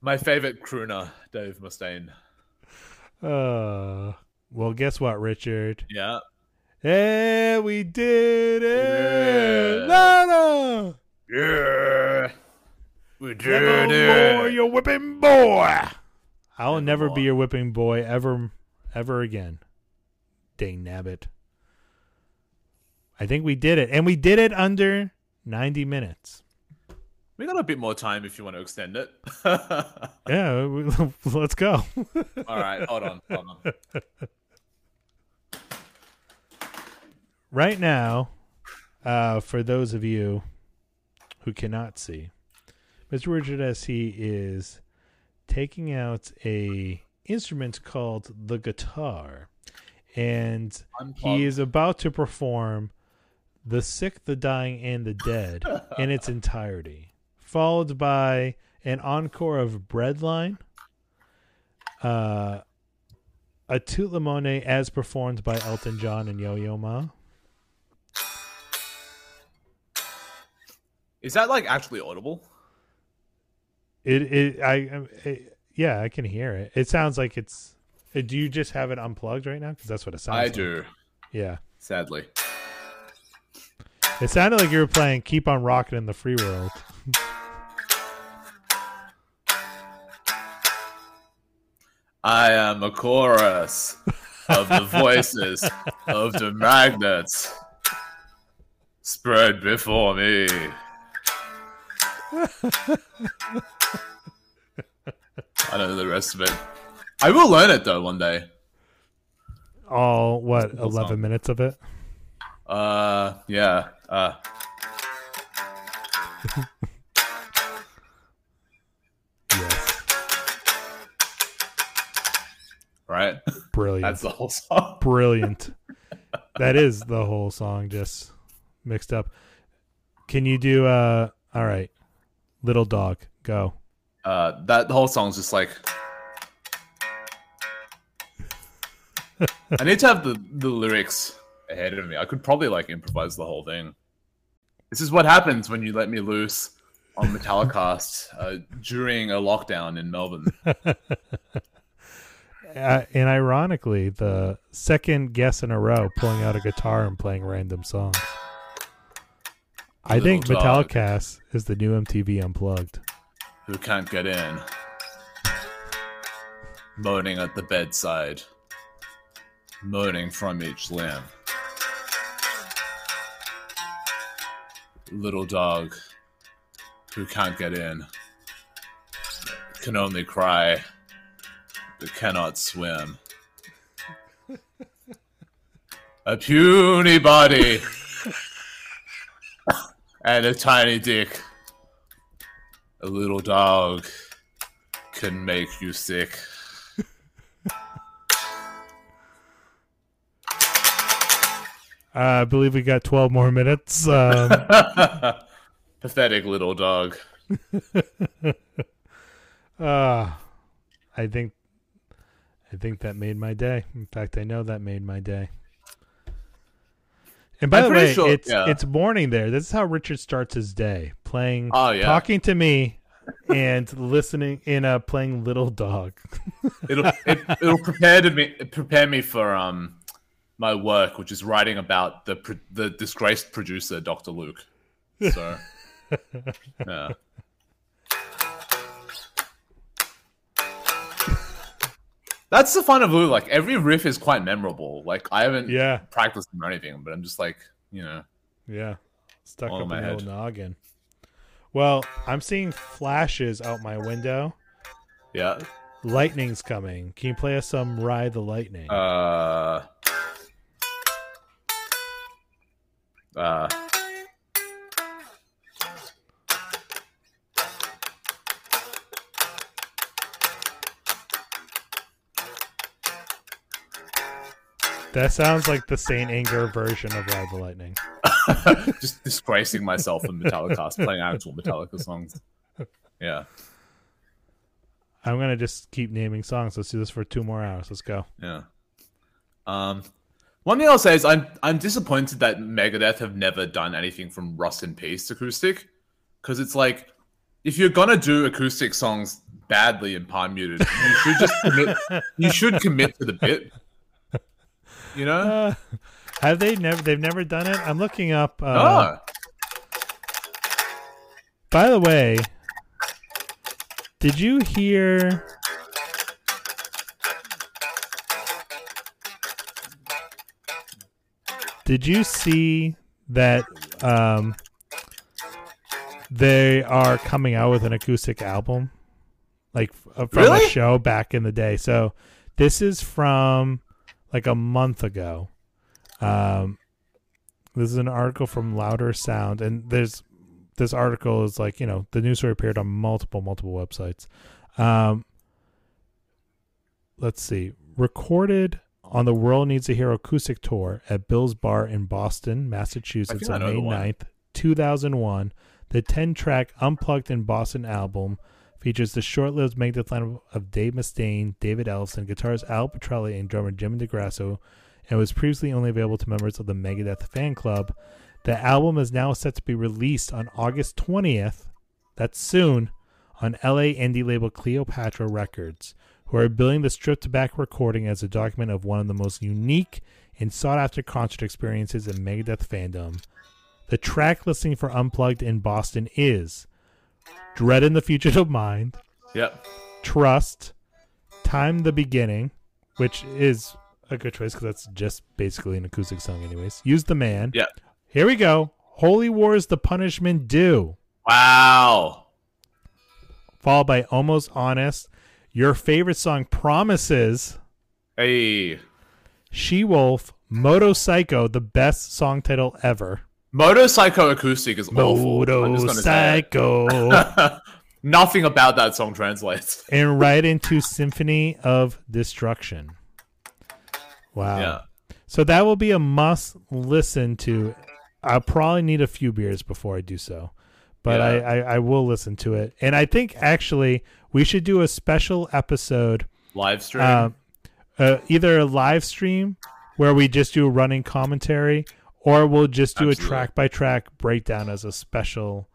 My favorite crooner, Dave Mustaine.
Uh, well, guess what, Richard?
Yeah.
Hey, we did it!
Yeah.
Lana!
Yeah. We did it.
your whipping boy. I'll never
Nevermore.
be your whipping boy ever, ever again. Dang nabbit. I think we did it, and we did it under ninety minutes.
We got a bit more time if you want to extend it.
Yeah, we, let's go.
All right, hold on, hold on.
right now, uh, for those of you who cannot see, Mr. Richard S. He is taking out a instrument called the guitar, and he is about to perform "The Sick, the Dying, and the Dead" in its entirety, followed by an encore of "Breadline." Uh, a Tout Le Monde as performed by Elton John and Yo Yo Ma.
Is that like actually audible?
It it I it, yeah I can hear it. It sounds like it's. uh, Do you just have it unplugged right now? Because that's what it sounds.
I
like.
do,
Yeah,
sadly.
it sounded like you were playing "Keep on Rocking" in the Free World.
I am a chorus of the voices of the magnets spread before me. I don't know the rest of it. I will learn it though one day.
All what eleven
song.
minutes of it?
Uh, yeah. Uh. yes. Right.
Brilliant.
That's the whole song.
Brilliant. that is the whole song, just mixed up. Can you do? Uh, all right. Little dog, go.
Uh, that the whole song's just like. I need to have the, the lyrics ahead of me. I could probably like improvise the whole thing. This is what happens when you let me loose on Metallicast uh, during a lockdown in Melbourne.
Uh, and ironically, the second guest in a row pulling out a guitar and playing random songs. I think
dog.
Metallicast is the new MTV Unplugged.
Who can't get in? Moaning at the bedside, moaning from each limb. Little dog who can't get in can only cry but cannot swim. A puny body and a tiny dick. A little dog can make you sick.
Uh, I believe we got 12 more minutes. Um,
Pathetic little dog.
uh, I think I think that made my day. In fact, I know that made my day. And by
I'm
the way,
sure-
it's
yeah.
it's morning there. This is how Richard starts his day, playing,
Oh, yeah.
talking to me, and listening in a playing Little Dog.
It'll it, it'll prepare to me prepare me for um my work, which is writing about the the disgraced producer Dr. Luke. So yeah. That's the fun of Luke. Like every riff is quite memorable. Like I haven't
Yeah,
practiced them or anything, but I'm just like you know.
yeah, stuck
All in my
in the old
head.
noggin. Well, I'm seeing flashes out my window.
Yeah.
Lightning's coming. Can you play us some Ride the Lightning?
Uh. Uh.
That sounds like the Saint Anger version of Ride the Lightning.
just disgracing myself in Metallica, playing actual Metallica songs. Yeah,
I'm gonna just keep naming songs. Let's do this for two more hours. Let's go.
yeah. Um, one thing I'll say is I'm I'm disappointed that Megadeth have never done anything from Rust in Peace acoustic, because it's like if you're gonna do acoustic songs badly and palm muted, you should just commit. You should commit to the bit. You know?
Uh, have they never? They've never done it. I'm looking up. Uh,
no.
By the way, did you hear? Did you see that um, they are coming out with an acoustic album, like f- from a show back in the day? So this is from like a month ago. Um, this is an article from Louder Sound, and there's this article is like you know the news story appeared on multiple multiple websites. Um, let's see, recorded on the World Needs a Hero acoustic tour at Bill's Bar in Boston, Massachusetts on May
the
9th, 2001. The 10 track Unplugged in Boston album features the short lived Megadeth lineup of Dave Mustaine, David Ellefson, guitarist Al Pitrelli, and drummer Jimmy DeGrasso, and was previously only available to members of the Megadeth fan club. The album is now set to be released on August 20th, that's soon, on LA indie label Cleopatra Records, who are billing the stripped back recording as a document of one of the most unique and sought after concert experiences in Megadeth fandom. The track listing for Unplugged in Boston is Dread in the Fugitive Mind,
Yep.
Trust, Time the Beginning, which is a good choice because that's just basically an acoustic song, anyways. Use the Man.
Yeah.
Here we go. Holy Wars, The Punishment Due,
Wow.
followed by Almost Honest. Your favorite song, Promises,
Hey.
She Wolf, Moto Psycho, the best song title ever.
Motorcycle acoustic is awful. I'm just gonna say it.
Motorcycle.
Nothing about that song translates.
and right into Symphony of Destruction. Wow.
Yeah.
So that will be a must listen to. I'll probably need a few beers before I do so, but I, I, I will listen to it. And I think actually we should do a special episode,
Live stream.
uh, uh, either a live stream where we just do a running commentary, or we'll just do
Absolutely.
a track by track breakdown as a special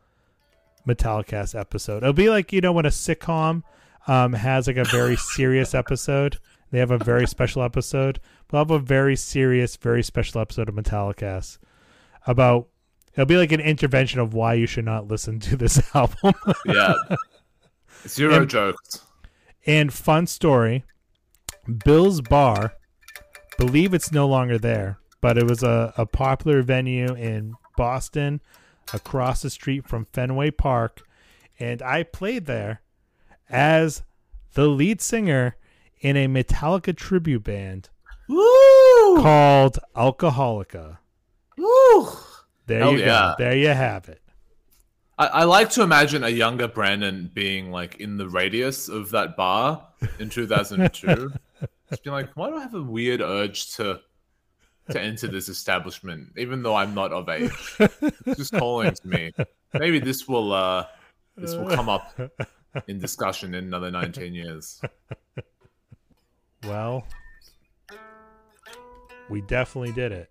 Metallicast episode. It'll be like you know when a sitcom um, has like a very serious episode. They have a very special episode. We'll have a very serious, very special episode of Metallicast about. It'll be like an intervention of why you should not listen to this album.
yeah. Zero
and-
jokes.
and fun story: Bill's Bar, believe it's no longer there, but it was a, a popular venue in Boston, across the street from Fenway Park, and I played there as the lead singer in a Metallica tribute band
Woo!
called Alcoholica.
Woo!
There
Hell
you go.
yeah.
There you have it.
I, I like to imagine a younger Brandon being like in the radius of that bar in 2002. Just being like, why do I have a weird urge to to enter this establishment, even though I'm not of age? It's just calling to me. Maybe this will uh this will come up in discussion in another 19 years.
Well, we definitely did it.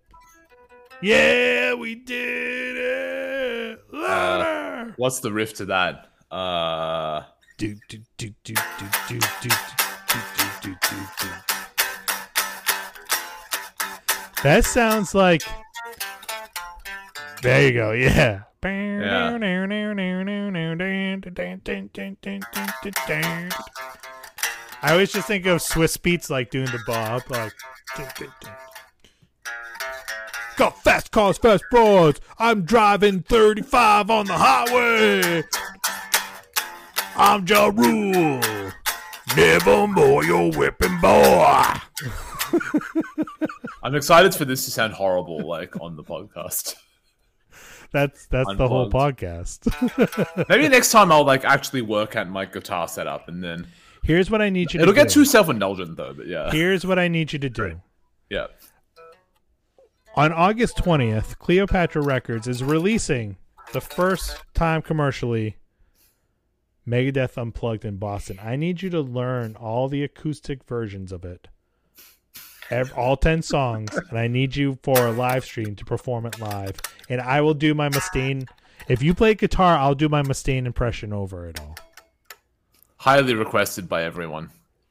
Yeah, we did it. Louder.
What's the riff to that? Uh
do, do, do, do, do, do, do, do, do, do, do, do. That sounds like. There you go. Yeah. I always just think of Swizz Beatz like doing the bob, like. Got fast cars, fast broads. I'm driving 35 on the highway. I'm Ja Rule. Never more your whipping boy.
I'm excited for this to sound horrible like on the podcast.
That's that's the whole podcast.
Maybe next time I'll like actually work at my guitar setup and then
Here's what I need you to
it'll
do.
get too self-indulgent though, but yeah.
Here's what I need you to do.
Yeah.
On August 20th, Cleopatra Records is releasing the first time commercially Megadeth Unplugged in Boston. I need you to learn all the acoustic versions of it. Ev- all 10 songs, and I need you for a live stream to perform it live. And I will do my Mustaine. If you play guitar, I'll do my Mustaine impression over it all.
Highly requested by everyone.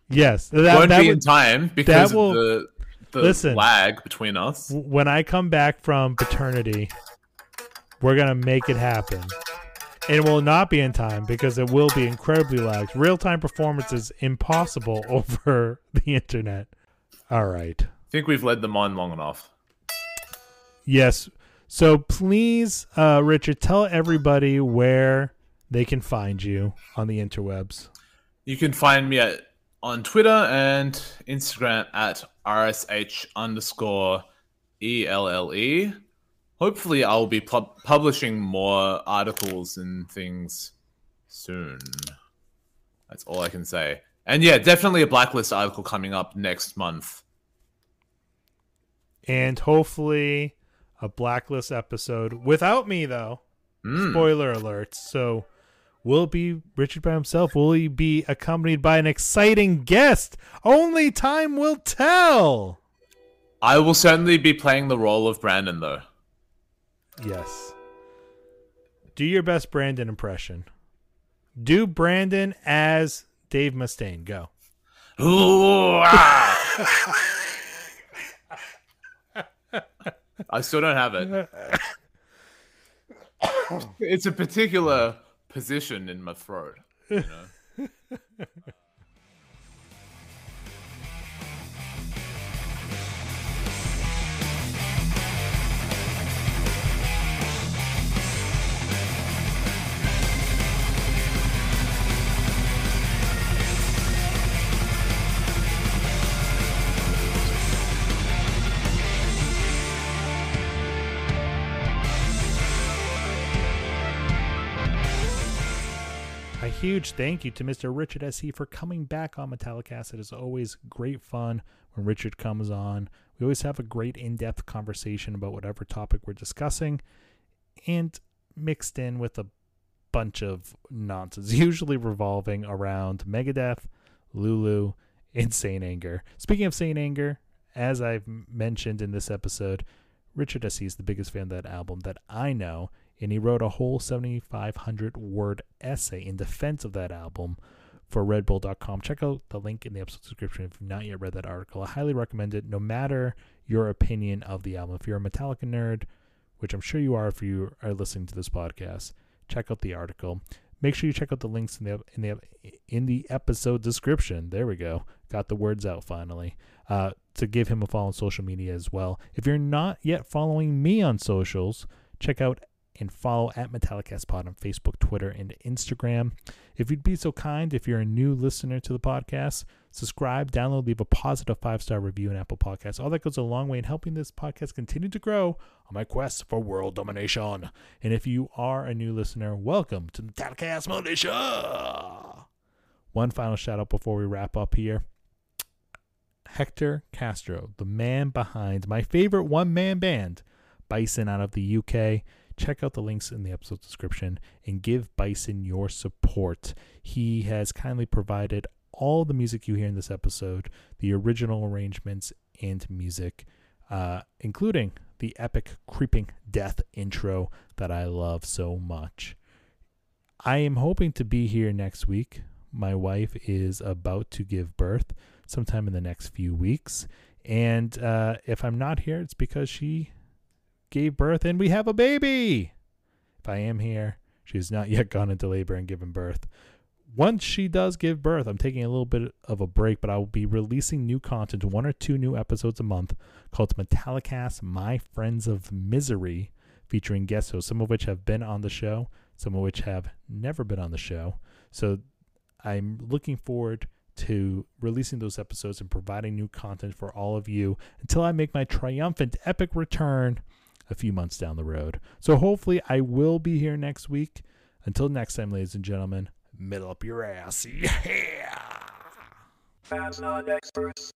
Yes. That,
Won't
that
be
would-
in time because
will-
of the the
Listen.
lag between us.
when I come back from paternity, we're gonna make it happen. It will not be in time because it will be incredibly lagged. Real time performance is impossible over the internet. All right.
I think we've led them on long enough.
Yes. So please, uh, Richard, tell everybody where they can find you on the interwebs.
You can find me at on Twitter and Instagram at rsh underscore elle. Hopefully, I'll be pub- publishing more articles and things soon. That's all I can say. And yeah, definitely a blacklist article coming up next month.
And hopefully a blacklist episode without me though.
Mm.
spoiler alerts. So, will it be Richard by himself? Will he be accompanied by an exciting guest? Only time will tell.
I will certainly be playing the role of Brandon, though.
Yes. Do your best Brandon impression. Do Brandon as Dave Mustaine. Go.
Ooh, ah. I still don't have it. It's a particular position in my throat. You know?
huge thank you to Mr. Richard S. He for coming back on Metallicast. It is always great fun when Richard comes on. We always have a great in depth conversation about whatever topic we're discussing and mixed in with a bunch of nonsense, usually revolving around Megadeth, Lulu, and Anger. Speaking of Saint Anger, as I've mentioned in this episode, Richard S. He is the biggest fan of that album that I know, and he wrote a whole 7,500 word essay in defense of that album for redbull.com. Check out the link in the episode description if you've not yet read that article. I highly recommend it, no matter your opinion of the album. If you're a Metallica nerd, which I'm sure you are if you are listening to this podcast, check out the article. Make sure you check out the links in the in the in the episode description. There we go. Got the words out finally. Uh, to give him a follow on social media as well. If you're not yet following me on socials, check out and follow at MetallicastPod on Facebook, Twitter, and Instagram. If you'd be so kind, if you're a new listener to the podcast, subscribe, download, leave a positive five star review in Apple Podcasts. All that goes a long way in helping this podcast continue to grow on my quest for world domination. And if you are a new listener, welcome to the Metallicast Militia. One final shout out before we wrap up here. Hector Castro, the man behind my favorite one man band, Bison out of the UK. Check out the links in the episode description and give Bison your support. He has kindly provided all the music you hear in this episode, the original arrangements and music, uh, including the epic creeping death intro that I love so much. I am hoping to be here next week. My wife is about to give birth sometime in the next few weeks. And uh, if I'm not here, it's because she gave birth and we have a baby. If I am here, she has not yet gone into labor and given birth. Once she does give birth, I'm taking a little bit of a break, but I will be releasing new content, one or two new episodes a month called Metallicast My Friends of Misery, featuring guest hosts, some of which have been on the show, some of which have never been on the show. So I'm looking forward to releasing those episodes and providing new content for all of you until I make my triumphant epic return a few months down the road. So hopefully I will be here next week. Until next time, ladies and gentlemen, middle up your ass. Yeah.
Fans not experts.